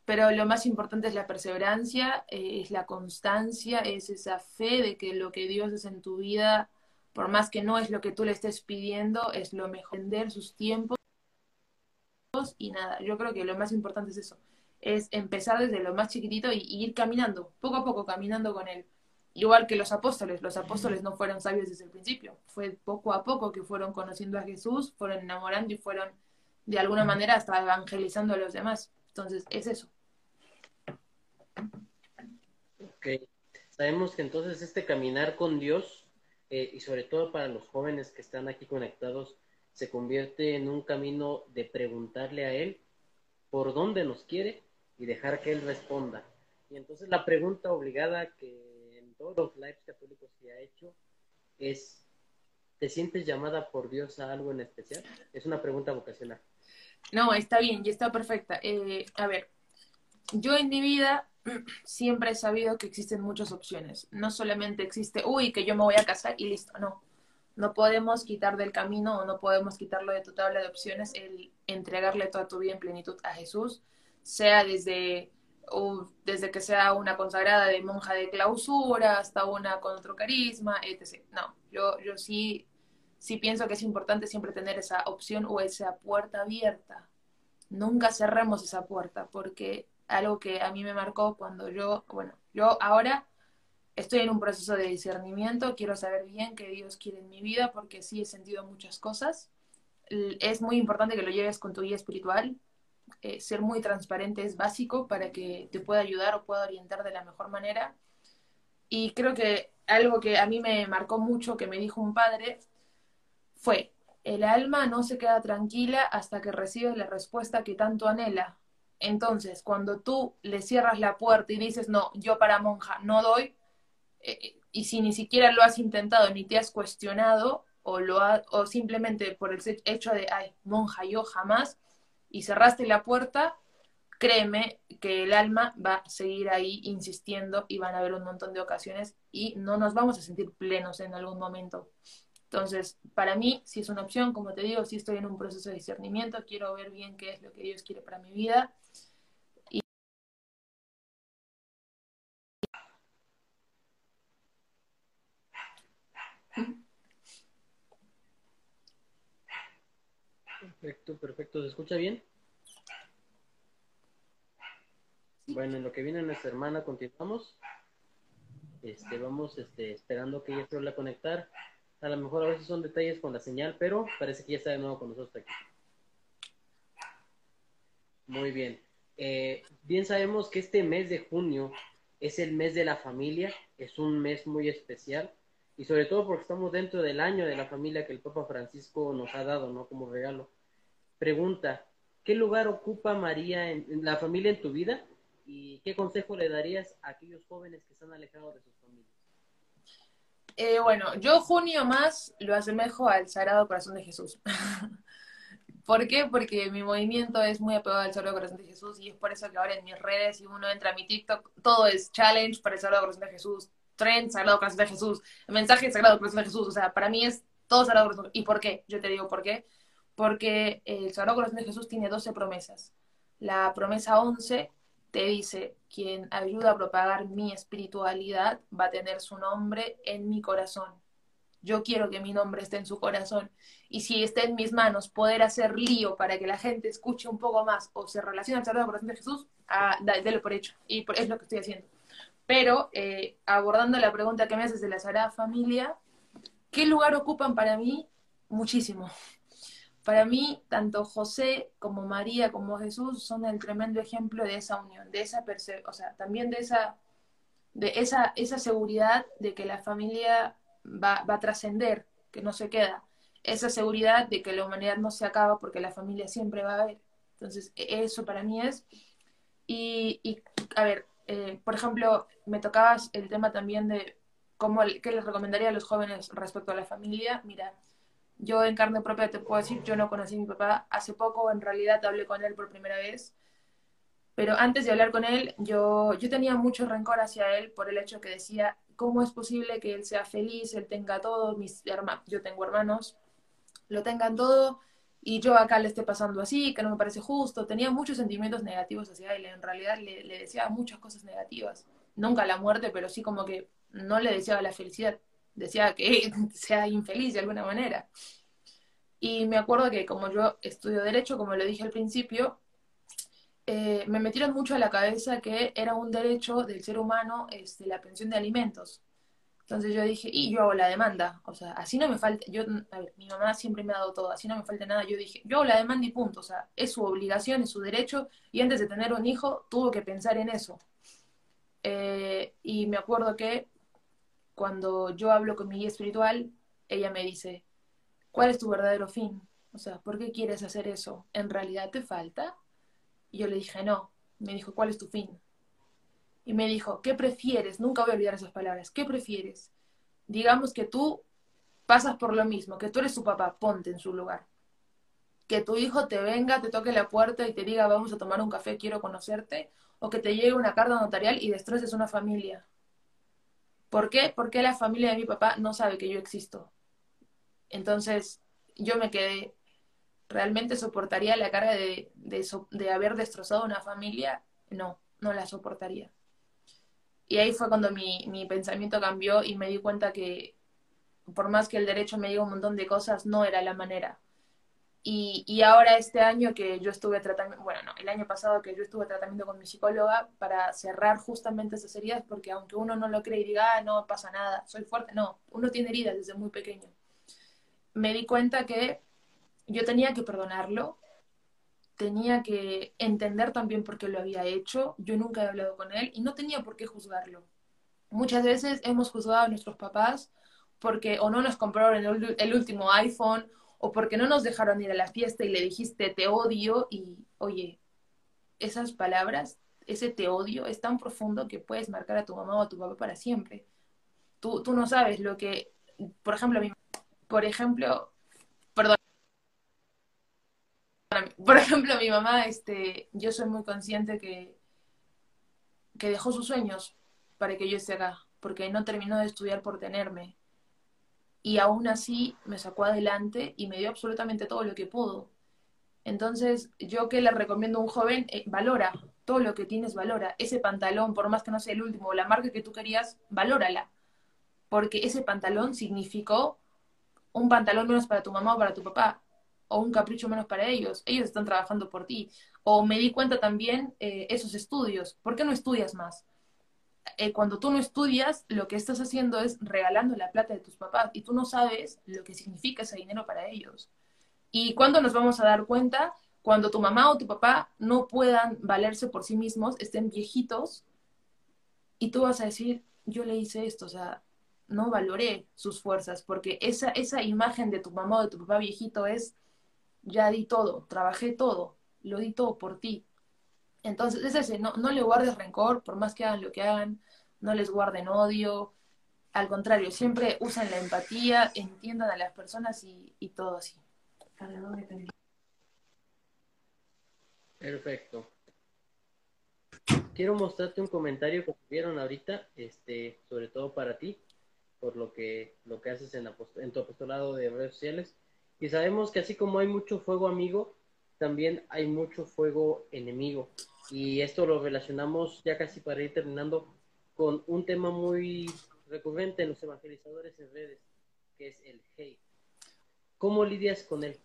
Pero lo más importante es la perseverancia, eh, es la constancia, es esa fe de que lo que Dios es en tu vida, por más que no es lo que tú le estés pidiendo, es lo mejor, entender sus tiempos y nada, yo creo que lo más importante es eso, es empezar desde lo más chiquitito y, y, ir caminando, poco a poco caminando con él. Igual que los apóstoles, los apóstoles no fueron sabios desde el principio, fue poco a poco que fueron conociendo a Jesús, fueron enamorando y fueron de alguna manera hasta evangelizando a los demás. Entonces, es eso. Ok, sabemos que entonces este caminar con Dios, eh, y sobre todo para los jóvenes que están aquí conectados, se convierte en un camino de preguntarle a Él por dónde nos quiere y dejar que Él responda. Y entonces la pregunta obligada que en todos los lives católicos que ha hecho es, ¿te sientes llamada por Dios a algo en especial? Es una pregunta vocacional. No, está bien y está perfecta. Eh, a ver, yo en mi vida siempre he sabido que existen muchas opciones. No solamente existe, uy, que yo me voy a casar y listo, no no podemos quitar del camino o no podemos quitarlo de tu tabla de opciones el entregarle toda tu vida en plenitud a Jesús, sea desde, desde que sea una consagrada de monja de clausura hasta una con otro carisma, etc. No, yo, yo sí, sí pienso que es importante siempre tener esa opción o esa puerta abierta. Nunca cerremos esa puerta porque algo que a mí me marcó cuando yo, bueno, yo ahora estoy en un proceso de discernimiento, quiero saber bien qué Dios quiere en mi vida porque sí he sentido muchas cosas. Es muy importante que lo lleves con tu guía espiritual. Eh, ser muy transparente es básico para que te pueda ayudar o pueda orientar de la mejor manera. Y creo que algo que a mí me marcó mucho, que me dijo un padre, fue, el alma no se queda tranquila hasta que recibe la respuesta que tanto anhela. Entonces, cuando tú le cierras la puerta y dices, no, yo para monja no doy, eh, y si ni siquiera lo has intentado ni te has cuestionado, o, lo o simplemente por el hecho de, ay, monja, yo jamás, y cerraste la puerta, créeme que el alma va a seguir ahí insistiendo y van a haber un montón de ocasiones y no nos vamos a sentir plenos en algún momento. Entonces, para mí, si es una opción, como te digo, si estoy en un proceso de discernimiento, quiero ver bien qué es lo que Dios quiere para mi vida. Y... Perfecto, perfecto. ¿Se escucha bien? Bueno, en lo que viene nuestra hermana, continuamos. Este, vamos este, esperando que ella se vuelva a conectar. A lo mejor a veces son detalles con la señal, pero parece que ya está de nuevo con nosotros aquí. Muy bien. Eh, bien sabemos que este mes de junio es el mes de la familia, es un mes muy especial y sobre todo porque estamos dentro del año de la familia que el Papa Francisco nos ha dado, ¿no? Como regalo. Pregunta, ¿qué lugar ocupa María en la familia en tu vida? ¿Y qué consejo le darías a aquellos jóvenes que están alejados de sus? Eh, bueno, yo junio más lo asemejo al Sagrado Corazón de Jesús. ¿Por qué? Porque mi movimiento es muy apegado al Sagrado Corazón de Jesús y es por eso que ahora en mis redes, si uno entra a mi TikTok, todo es challenge para el Sagrado Corazón de Jesús, trend Sagrado Corazón de Jesús, mensaje Sagrado Corazón de Jesús. O sea, para mí es todo Sagrado Corazón. ¿Y por qué? Yo te digo por qué. Porque el Sagrado Corazón de Jesús tiene 12 promesas. La promesa 11 te dice, quien ayuda a propagar mi espiritualidad va a tener su nombre en mi corazón. Yo quiero que mi nombre esté en su corazón. Y si está en mis manos poder hacer lío para que la gente escuche un poco más o se relacione al Sagrado Corazón de Jesús, ah, délo por hecho. Y es lo que estoy haciendo. Pero eh, abordando la pregunta que me haces de la Sagrada Familia, ¿qué lugar ocupan para mí? Muchísimo para mí, tanto José como María como Jesús son el tremendo ejemplo de esa unión, de esa o sea, también de esa, de esa, esa seguridad de que la familia va, va a trascender, que no se queda, esa seguridad de que la humanidad no se acaba porque la familia siempre va a haber. Entonces, e, eso para mí es. Y, y a ver, eh, por ejemplo, me tocabas el tema también de cómo, qué les recomendaría a los jóvenes respecto a la familia. Mira, yo en carne propia te puedo decir, yo no conocí a mi papá. Hace poco en realidad hablé con él por primera vez. Pero antes de hablar con él, yo, yo tenía mucho rencor hacia él por el hecho que decía, ¿cómo es posible que él sea feliz, él tenga todo, mis hermanos, yo tengo hermanos, lo tengan todo y yo acá le esté pasando así, que no me parece justo. Tenía muchos sentimientos negativos hacia él, en realidad le, le deseaba muchas cosas negativas. Nunca la muerte, pero sí como que no le deseaba la felicidad decía que sea infeliz de alguna manera. Y me acuerdo que como yo estudio derecho, como lo dije al principio, eh, me metieron mucho a la cabeza que era un derecho del ser humano este, la pensión de alimentos. Entonces yo dije, y yo hago la demanda, o sea, así no me falta, yo, a mi mamá siempre me ha dado todo, así no me falta nada, yo dije, yo hago la demanda y punto, o sea, es su obligación, es su derecho, y antes de tener un hijo tuvo que pensar en eso. Eh, y me acuerdo que cuando yo hablo con mi guía espiritual, ella me dice, ¿cuál es tu verdadero fin? O sea, ¿por qué quieres hacer eso? ¿En realidad te falta? Y yo le dije, no. Me dijo, ¿cuál es tu fin? Y me dijo, ¿qué prefieres? Nunca voy a olvidar esas palabras. ¿Qué prefieres? Digamos que tú pasas por lo mismo, que tú eres su papá, ponte en su lugar. Que tu hijo te venga, te toque la puerta y te diga, vamos a tomar un café, quiero conocerte, o que te llegue una carta notarial y destroces una familia. ¿Por qué? Porque la familia de mi papá no sabe que yo existo. Entonces, yo me quedé, ¿realmente soportaría la carga de, de, haber destrozado una familia? No, no la soportaría. Y ahí fue cuando mi, mi pensamiento cambió y me di cuenta que por más que el derecho me diga un montón de cosas, no era la manera. Y, ahora este año que yo estuve tratando, bueno, no, el año pasado que yo estuve tratando con mi psicóloga para cerrar justamente esas heridas, porque aunque uno no lo cree y diga, ah, no pasa nada, soy fuerte, no, uno tiene heridas desde muy pequeño. Me di cuenta que yo tenía que perdonarlo, tenía que entender también por qué lo había hecho, yo nunca he hablado con él y no tenía por qué juzgarlo. Muchas veces hemos juzgado a nuestros papás porque o no nos compraron el último iPhone o porque no nos dejaron ir a la fiesta y le dijiste te odio y oye, esas palabras, ese te odio es tan profundo que puedes marcar a tu mamá o a tu papá para siempre. Tú, tú no sabes lo que, por ejemplo, mi, por ejemplo, perdón, por ejemplo, mi mamá, este, yo soy muy consciente que, que dejó sus sueños para que yo esté acá, porque no terminó de estudiar por tenerme y aún así me sacó adelante y me dio absolutamente todo lo que pudo. Entonces, yo que le recomiendo a un joven, eh, valora todo lo que tienes, valora. Ese pantalón, por más que no sea el último, la marca que tú querías, valórala. Porque ese pantalón significó un pantalón menos para tu mamá o para tu papá, o un capricho menos para ellos. Ellos están trabajando por ti. O me di cuenta también eh, esos estudios. ¿Por qué no estudias más? Eh, cuando tú no estudias, lo que estás haciendo es regalando la plata de tus papás y tú no sabes lo que significa ese dinero para ellos. ¿Y cuándo nos vamos a dar cuenta? Cuando tu mamá o tu papá no puedan valerse por sí mismos, estén viejitos y tú vas a decir, yo le hice esto, o sea, no valoré sus fuerzas, porque esa, esa imagen de tu mamá o de tu papá viejito es, ya di todo, trabajé todo, lo di todo por ti, entonces, es ese, no, no le guardes rencor, por más que hagan lo que hagan, no les guarden odio, al contrario, siempre usen la empatía, entiendan a las personas y, y todo así. Perfecto. Quiero mostrarte un comentario que tuvieron ahorita, este, sobre todo para ti, por lo que, lo que haces en, en tu apostolado de redes sociales. Y sabemos que así como hay mucho fuego amigo, también hay mucho fuego enemigo. Y esto lo relacionamos ya casi para ir terminando con un tema muy recurrente en los evangelizadores en redes, que es el hate. ¿Cómo lidias con él?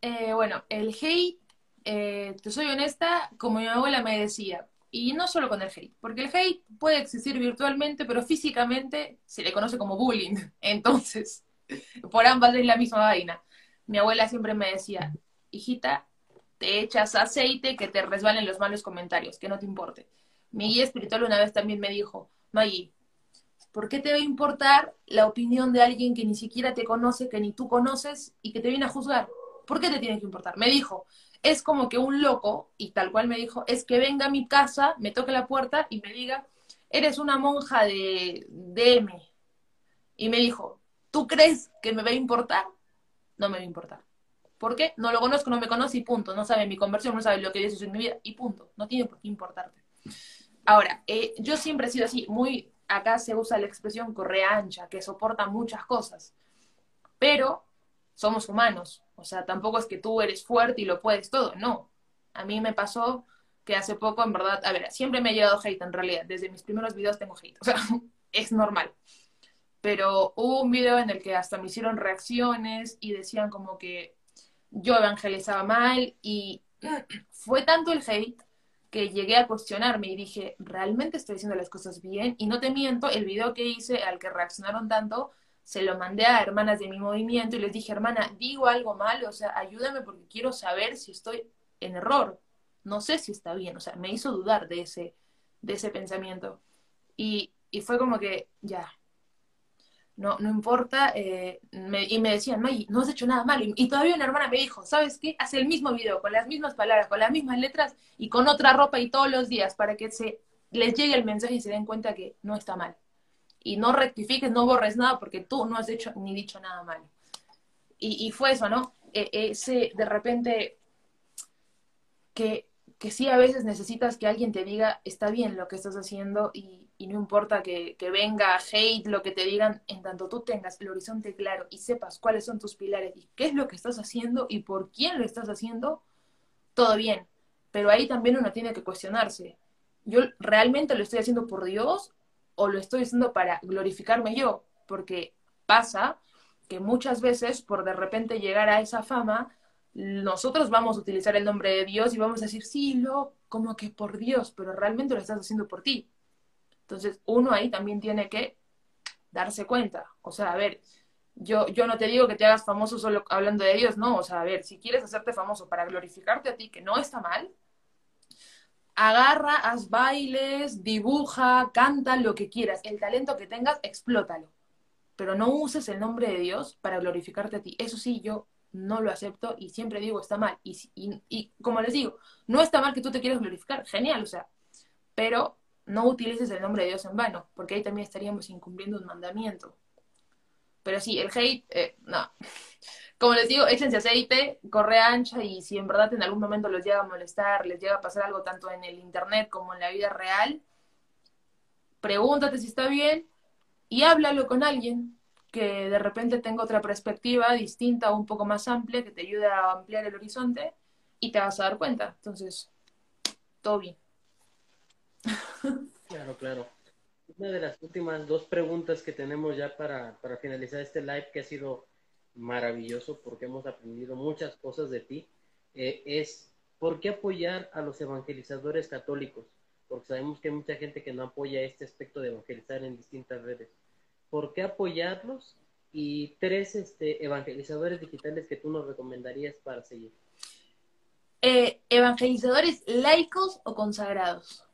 Eh, bueno, el hate, eh, te soy honesta, como mi abuela me decía, y no solo con el hate, porque el hate puede existir virtualmente, pero físicamente se le conoce como bullying. Entonces, por ambas es la misma vaina. Mi abuela siempre me decía, hijita, te echas aceite, que te resbalen los malos comentarios, que no te importe. Mi guía espiritual una vez también me dijo, Maggie, ¿por qué te va a importar la opinión de alguien que ni siquiera te conoce, que ni tú conoces y que te viene a juzgar? ¿Por qué te tiene que importar? Me dijo, es como que un loco, y tal cual me dijo, es que venga a mi casa, me toque la puerta y me diga, eres una monja de DM. Y me dijo, ¿tú crees que me va a importar? No me va a importar. ¿Por qué? No lo conozco, no me conoce y punto. No sabe mi conversión, no sabe lo que Dios en mi vida y punto. No tiene por qué importarte. Ahora, eh, yo siempre he sido así, muy, acá se usa la expresión correa ancha, que soporta muchas cosas. Pero somos humanos. O sea, tampoco es que tú eres fuerte y lo puedes todo. No. A mí me pasó que hace poco, en verdad, a ver, siempre me ha llegado hate en realidad. Desde mis primeros videos tengo hate. O sea, es normal. Pero hubo un video en el que hasta me hicieron reacciones y decían como que yo evangelizaba mal y fue tanto el hate que llegué a cuestionarme y dije, ¿realmente estoy haciendo las cosas bien? Y no te miento, el video que hice al que reaccionaron tanto, se lo mandé a hermanas de mi movimiento y les dije, hermana, digo algo mal, o sea, ayúdame porque quiero saber si estoy en error. No sé si está bien, o sea, me hizo dudar de ese, de ese pensamiento. Y, y fue como que, ya, no, no importa, eh, y me decían, no, no has hecho nada malo. Y, todavía una hermana me dijo, ¿sabes qué? Haz el mismo video, con las mismas palabras, con las mismas letras y con otra ropa y todos los días para que se les llegue el mensaje y se den cuenta que no está mal. Y no rectifiques, no borres nada porque tú no has hecho ni dicho nada malo. Y, y fue eso, ¿no? E, ese, de repente, que que sí a veces necesitas que alguien te diga, está bien lo que estás haciendo y, no importa que, que, venga hate, lo que te digan, en tanto tú tengas el horizonte claro y sepas cuáles son tus pilares y qué es lo que estás haciendo y por quién lo estás haciendo, todo bien. Pero ahí también uno tiene que cuestionarse. ¿Yo realmente lo estoy haciendo por Dios o lo estoy haciendo para glorificarme yo? Porque pasa que muchas veces por de repente llegar a esa fama, nosotros vamos a utilizar el nombre de Dios y vamos a decir, sí, lo, como que por Dios, pero realmente lo estás haciendo por ti. Entonces, uno ahí también tiene que darse cuenta. O sea, a ver, yo, yo no te digo que te hagas famoso solo hablando de Dios, no. O sea, a ver, si quieres hacerte famoso para glorificarte a ti, que no está mal, agarra, haz bailes, dibuja, canta, lo que quieras. El talento que tengas, explótalo. Pero no uses el nombre de Dios para glorificarte a ti. Eso sí, yo no lo acepto y siempre digo, está mal. Y, y, y como les digo, no está mal que tú te quieras glorificar, genial, o sea, pero no utilices el nombre de Dios en vano, porque ahí también estaríamos incumpliendo un mandamiento. Pero sí, el hate, eh, no. Como les digo, échense aceite, corre ancha y si en verdad en algún momento les llega a molestar, les llega a pasar algo tanto en el internet como en la vida real, pregúntate si está bien y háblalo con alguien que de repente tenga otra perspectiva distinta o un poco más amplia que te ayude a ampliar el horizonte y te vas a dar cuenta. Entonces, todo bien. Claro, claro. Una de las últimas dos preguntas que tenemos ya para, para finalizar este live, que ha sido maravilloso porque hemos aprendido muchas cosas de ti, eh, es ¿por qué apoyar a los evangelizadores católicos? Porque sabemos que hay mucha gente que no apoya este aspecto de evangelizar en distintas redes. ¿Por qué apoyarlos? Y tres este, evangelizadores digitales que tú nos recomendarías para seguir. Eh, ¿Evangelizadores laicos o consagrados?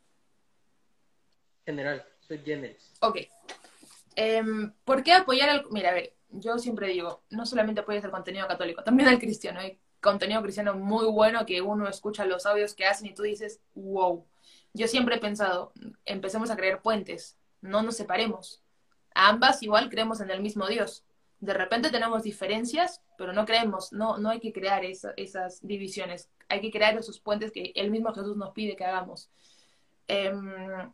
General, soy generis. Ok. Em, ¿Por qué apoyar al... Mira, a ver, yo siempre digo, no solamente apoyas el contenido católico, también al cristiano. Hay contenido cristiano muy bueno que uno escucha los audios que hacen y tú dices, wow. Yo siempre he pensado, empecemos a crear puentes, no nos separemos. ambas igual creemos en el mismo Dios. De repente tenemos diferencias, pero no creemos, no, no hay que crear esas divisiones. Hay que crear esos puentes que el mismo Jesús nos pide que hagamos. Em,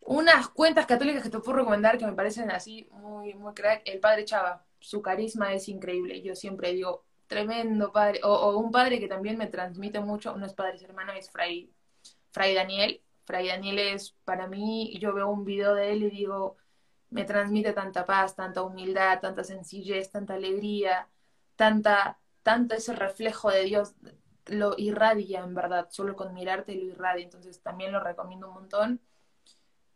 unas cuentas católicas que te puedo recomendar que me parecen así muy, muy crack. El padre Chava, su carisma es increíble. Yo siempre digo, tremendo padre. O, un padre que también me transmite mucho, no es padre, es hermano, es Fray, Fray Daniel. Fray Daniel es, para mí, yo veo un video de él y digo, me transmite tanta paz, tanta humildad, tanta sencillez, tanta alegría, tanta, tanto ese reflejo de Dios, lo irradia en verdad, solo con mirarte lo irradia, entonces también lo recomiendo un montón.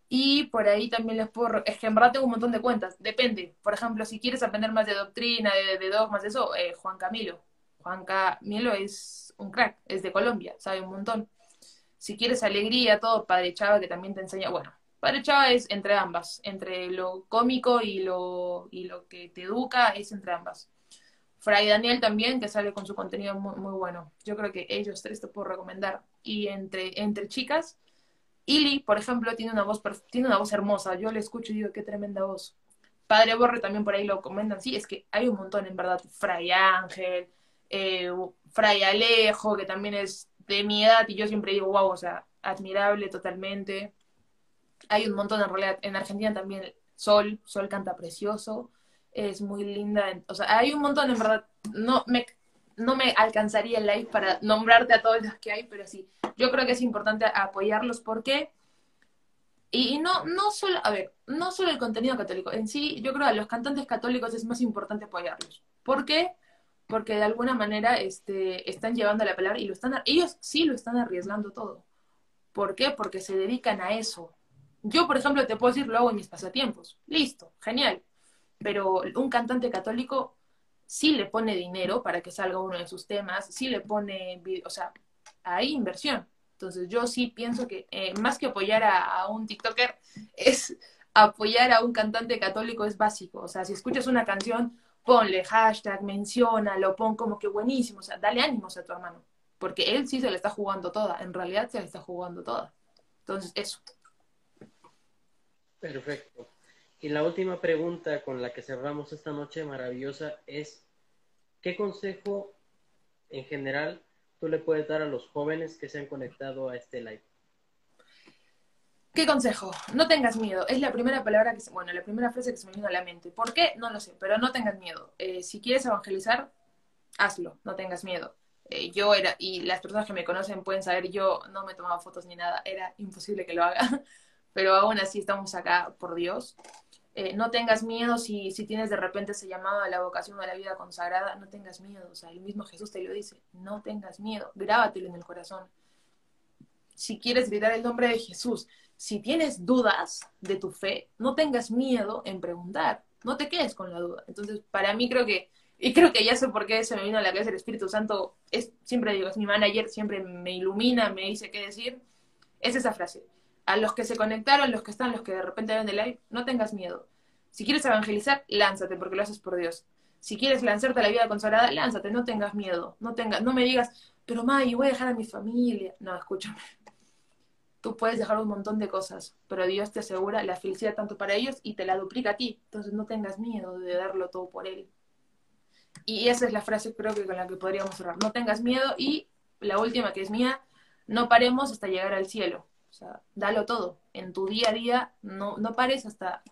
Y por ahí también les puedo... Es que en verdad tengo un montón de cuentas. Depende. Por ejemplo, si quieres aprender más de doctrina, de, dogmas, de eso, eh, Juan Camilo. Juan Camilo es un crack, es de Colombia, sabe un montón. Si quieres alegría, todo, Padre Chava, que también te enseña... Bueno, Padre Chava es entre ambas. Entre lo cómico y lo, y lo que te educa, es entre ambas. Fray Daniel también, que sale con su contenido muy, muy bueno. Yo creo que ellos tres te puedo recomendar. Y entre, entre chicas Ili, por ejemplo, tiene una voz tiene una voz hermosa. Yo le escucho y digo, qué tremenda voz. Padre Borre también por ahí lo comentan. Sí, es que hay un montón, en verdad. Fray Ángel, eh, Fray Alejo, que también es de mi edad y yo siempre digo, wow, o sea, admirable totalmente. Hay un montón en realidad. En Argentina también Sol, Sol canta precioso, es muy linda. O sea, hay un montón en verdad. No me, no me alcanzaría el live para nombrarte a todos los que hay, pero sí, yo creo que es importante apoyarlos porque, y, no, no solo, a ver, no solo el contenido católico, en sí, yo creo que a los cantantes católicos es más importante apoyarlos. ¿Por qué? Porque de alguna manera este, están llevando la palabra y lo están, ellos sí lo están arriesgando todo. ¿Por qué? Porque se dedican a eso. Yo, por ejemplo, te puedo decir, lo hago en mis pasatiempos. Listo, genial. Pero un cantante católico sí le pone dinero para que salga uno de sus temas, sí le pone, o sea, hay inversión. Entonces yo sí pienso que eh, más que apoyar a, un TikToker, es apoyar a un cantante católico es básico. O sea, si escuchas una canción, ponle hashtag, menciona, lo pon como que buenísimo. O sea, dale ánimos a tu hermano. Porque él sí se le está jugando toda. En realidad se le está jugando toda. Entonces, eso. Perfecto. Y la última pregunta con la que cerramos esta noche maravillosa es, ¿qué consejo en general tú le puedes dar a los jóvenes que se han conectado a este live? ¿Qué consejo? No tengas miedo. Es la primera palabra que se, bueno, la primera frase que se me vino a la mente. ¿Por qué? No lo sé, pero no tengas miedo. Eh, si quieres evangelizar, hazlo, no tengas miedo. Eh, yo era, y las personas que me conocen pueden saber, yo no me tomaba fotos ni nada, era imposible que lo haga, pero aún así estamos acá por Dios. Eh, no tengas miedo si, si tienes de repente ese llamado a la vocación a la vida consagrada, no tengas miedo. O sea, el mismo Jesús te lo dice, no tengas miedo, grábatelo en el corazón. Si quieres gritar el nombre de Jesús, si tienes dudas de tu fe, no tengas miedo en preguntar, no te quedes con la duda. Entonces, para mí creo que, y creo que ya sé por qué se me vino a la cabeza el Espíritu Santo, es, siempre digo, es mi manager, siempre me ilumina, me dice qué decir, es esa frase a los que se conectaron, los que están, los que de repente ven de live, no tengas miedo. Si quieres evangelizar, lánzate porque lo haces por Dios. Si quieres lanzarte a la vida consagrada, lánzate, no tengas miedo. No, tengas, no me digas, pero May, voy a dejar a mi familia. No, escúchame. Tú puedes dejar un montón de cosas, pero Dios te asegura la felicidad tanto para ellos y te la duplica a ti. Entonces no tengas miedo de darlo todo por Él. Y esa es la frase creo que con la que podríamos cerrar. No tengas miedo y la última que es mía, no paremos hasta llegar al cielo. O sea, dalo todo. En tu día a día, no, no pares hasta,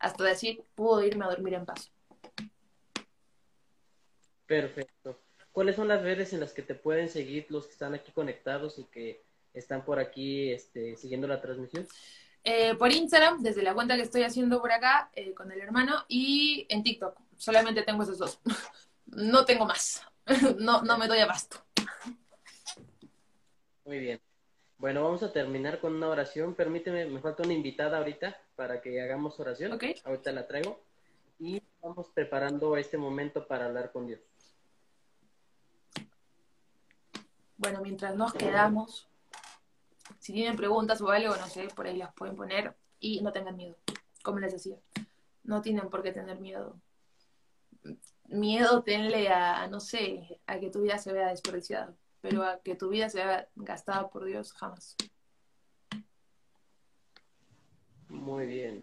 hasta decir, puedo irme a dormir en paz. Perfecto. ¿Cuáles son las redes en las que te pueden seguir los que están aquí conectados y que están por aquí este, siguiendo la transmisión? Eh, por Instagram, desde la cuenta que estoy haciendo por acá eh, con el hermano, y en TikTok. Solamente tengo esos dos. no tengo más. no, no me doy abasto. Muy bien. Bueno, vamos a terminar con una oración. Permíteme, me falta una invitada ahorita para que hagamos oración. Okay. Ahorita la traigo. Y vamos preparando este momento para hablar con Dios. Bueno, mientras nos quedamos, si tienen preguntas o algo, no sé, por ahí las pueden poner y no tengan miedo, como les decía. No tienen por qué tener miedo. Miedo tenle a, no sé, a que tu vida se vea desperdiciada pero a que tu vida sea gastada por Dios jamás. Muy bien.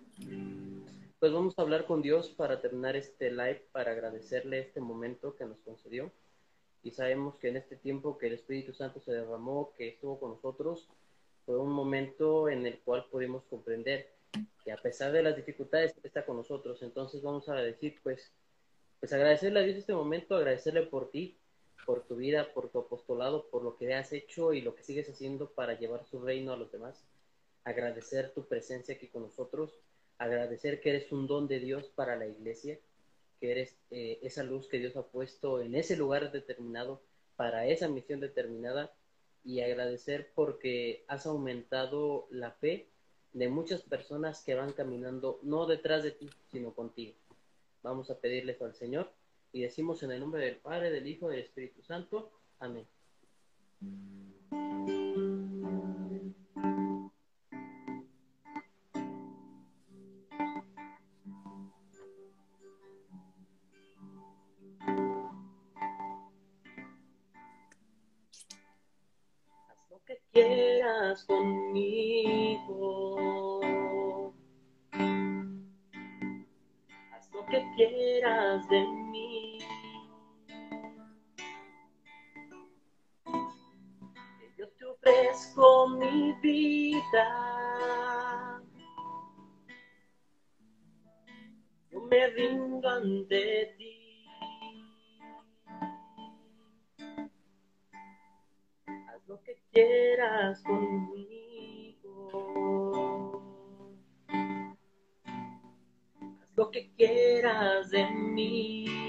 Pues vamos a hablar con Dios para terminar este live, para agradecerle este momento que nos concedió. Y sabemos que en este tiempo que el Espíritu Santo se derramó, que estuvo con nosotros, fue un momento en el cual pudimos comprender que a pesar de las dificultades está con nosotros. Entonces vamos a decir, pues, pues agradecerle a Dios este momento, agradecerle por ti, por tu vida, por tu apostolado, por lo que has hecho y lo que sigues haciendo para llevar su reino a los demás. Agradecer tu presencia aquí con nosotros, agradecer que eres un don de Dios para la iglesia, que eres eh, esa luz que Dios ha puesto en ese lugar determinado, para esa misión determinada, y agradecer porque has aumentado la fe de muchas personas que van caminando no detrás de ti, sino contigo. Vamos a pedirles al Señor y decimos en el nombre del Padre, del Hijo y del Espíritu Santo. Amén. Haz lo que quieras conmigo. Haz lo que quieras de mí. Con mi vida. Yo me rindo ante ti. Haz lo que quieras conmigo. Haz lo que quieras de mí.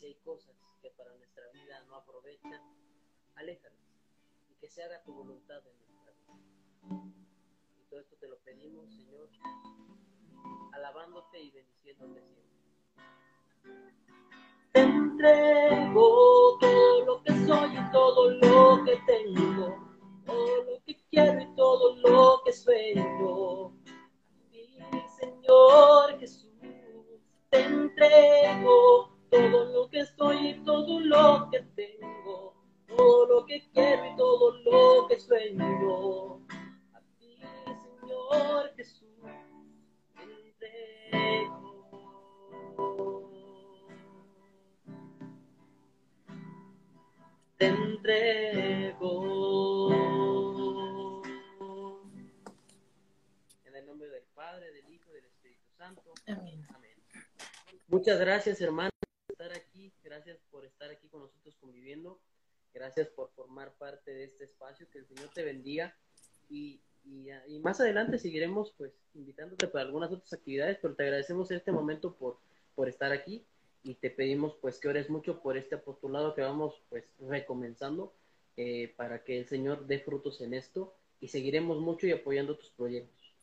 Si hay cosas que para nuestra vida no aprovechan, aléjalas y que se haga tu voluntad en nuestra vida. Y todo esto te lo pedimos, Señor, alabándote y bendiciéndote siempre. Te entrego todo lo que soy y todo lo que tengo, todo lo que quiero y todo lo que sueño. Mi Señor Jesús te entrego todo lo que soy y todo lo que tengo, todo lo que quiero y todo lo que sueño. A ti, Señor Jesús, te entrego. Te entrego. En el nombre del Padre, del Hijo y del Espíritu Santo. Amén. Muchas gracias, hermano, por estar aquí. Gracias por estar aquí con nosotros conviviendo. Gracias por formar parte de este espacio. Que el Señor te bendiga. Y, y, más adelante seguiremos pues invitándote para algunas otras actividades, pero te agradecemos este momento por, por estar aquí y te pedimos pues que ores mucho por este apostolado que vamos pues recomenzando eh, para que el Señor dé frutos en esto y seguiremos mucho y apoyando tus proyectos.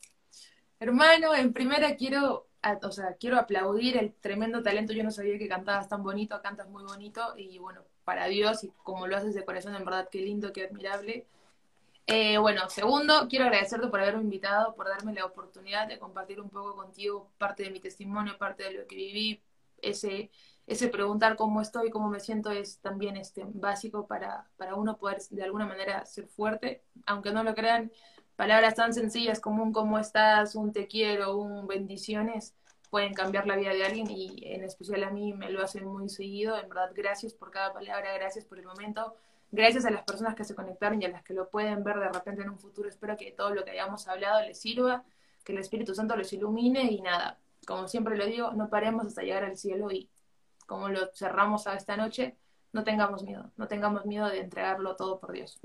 Hermano, en primera quiero, o sea, quiero aplaudir el tremendo talento. Yo no sabía que cantabas tan bonito, cantas muy bonito y bueno, para Dios y como lo haces de corazón, en verdad, qué lindo, qué admirable. Eh, bueno, segundo, quiero agradecerte por haberme invitado, por darme la oportunidad de compartir un poco contigo parte de mi testimonio, parte de lo que viví. Ese, ese preguntar cómo estoy, cómo me siento es también este, básico para, para uno poder de alguna manera ser fuerte, aunque no lo crean, palabras tan sencillas como un cómo estás, un te quiero, un bendiciones, pueden cambiar la vida de alguien y en especial a mí me lo hacen muy seguido. En verdad, gracias por cada palabra, gracias por el momento, gracias a las personas que se conectaron y a las que lo pueden ver de repente en un futuro. Espero que todo lo que hayamos hablado les sirva, que el Espíritu Santo los ilumine y nada, como siempre lo digo, no paremos hasta llegar al cielo y como lo cerramos a esta noche, no tengamos miedo, no tengamos miedo de entregarlo todo por Dios.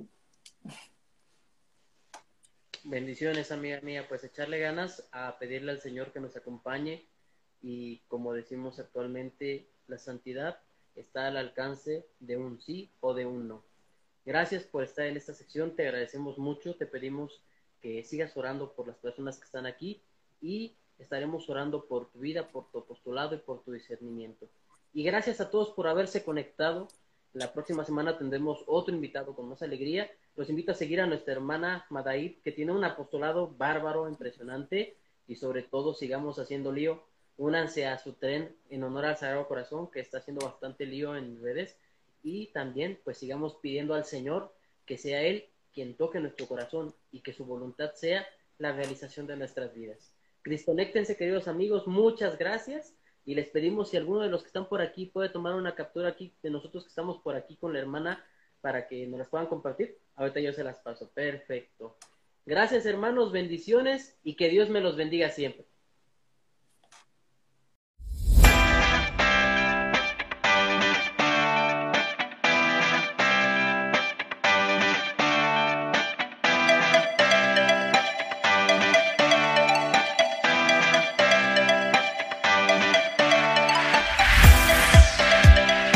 Bendiciones, amiga mía, pues echarle ganas a pedirle al Señor que nos acompañe y como decimos actualmente, la santidad está al alcance de un sí o de un no. Gracias por estar en esta sección, te agradecemos mucho, te pedimos que sigas orando por las personas que están aquí y estaremos orando por tu vida, por tu apostolado y por tu discernimiento. Y gracias a todos por haberse conectado. La próxima semana tendremos otro invitado con más alegría. Los invito a seguir a nuestra hermana Madaid, que tiene un apostolado bárbaro, impresionante, y sobre todo sigamos haciendo lío. Únanse a su tren en honor al Sagrado Corazón, que está haciendo bastante lío en redes. Y también, pues sigamos pidiendo al Señor que sea Él quien toque nuestro corazón y que su voluntad sea la realización de nuestras vidas. Cristonéctense, queridos amigos, muchas gracias. Y les pedimos si alguno de los que están por aquí puede tomar una captura aquí de nosotros que estamos por aquí con la hermana para que nos las puedan compartir. Ahorita yo se las paso. Perfecto. Gracias hermanos, bendiciones y que Dios me los bendiga siempre.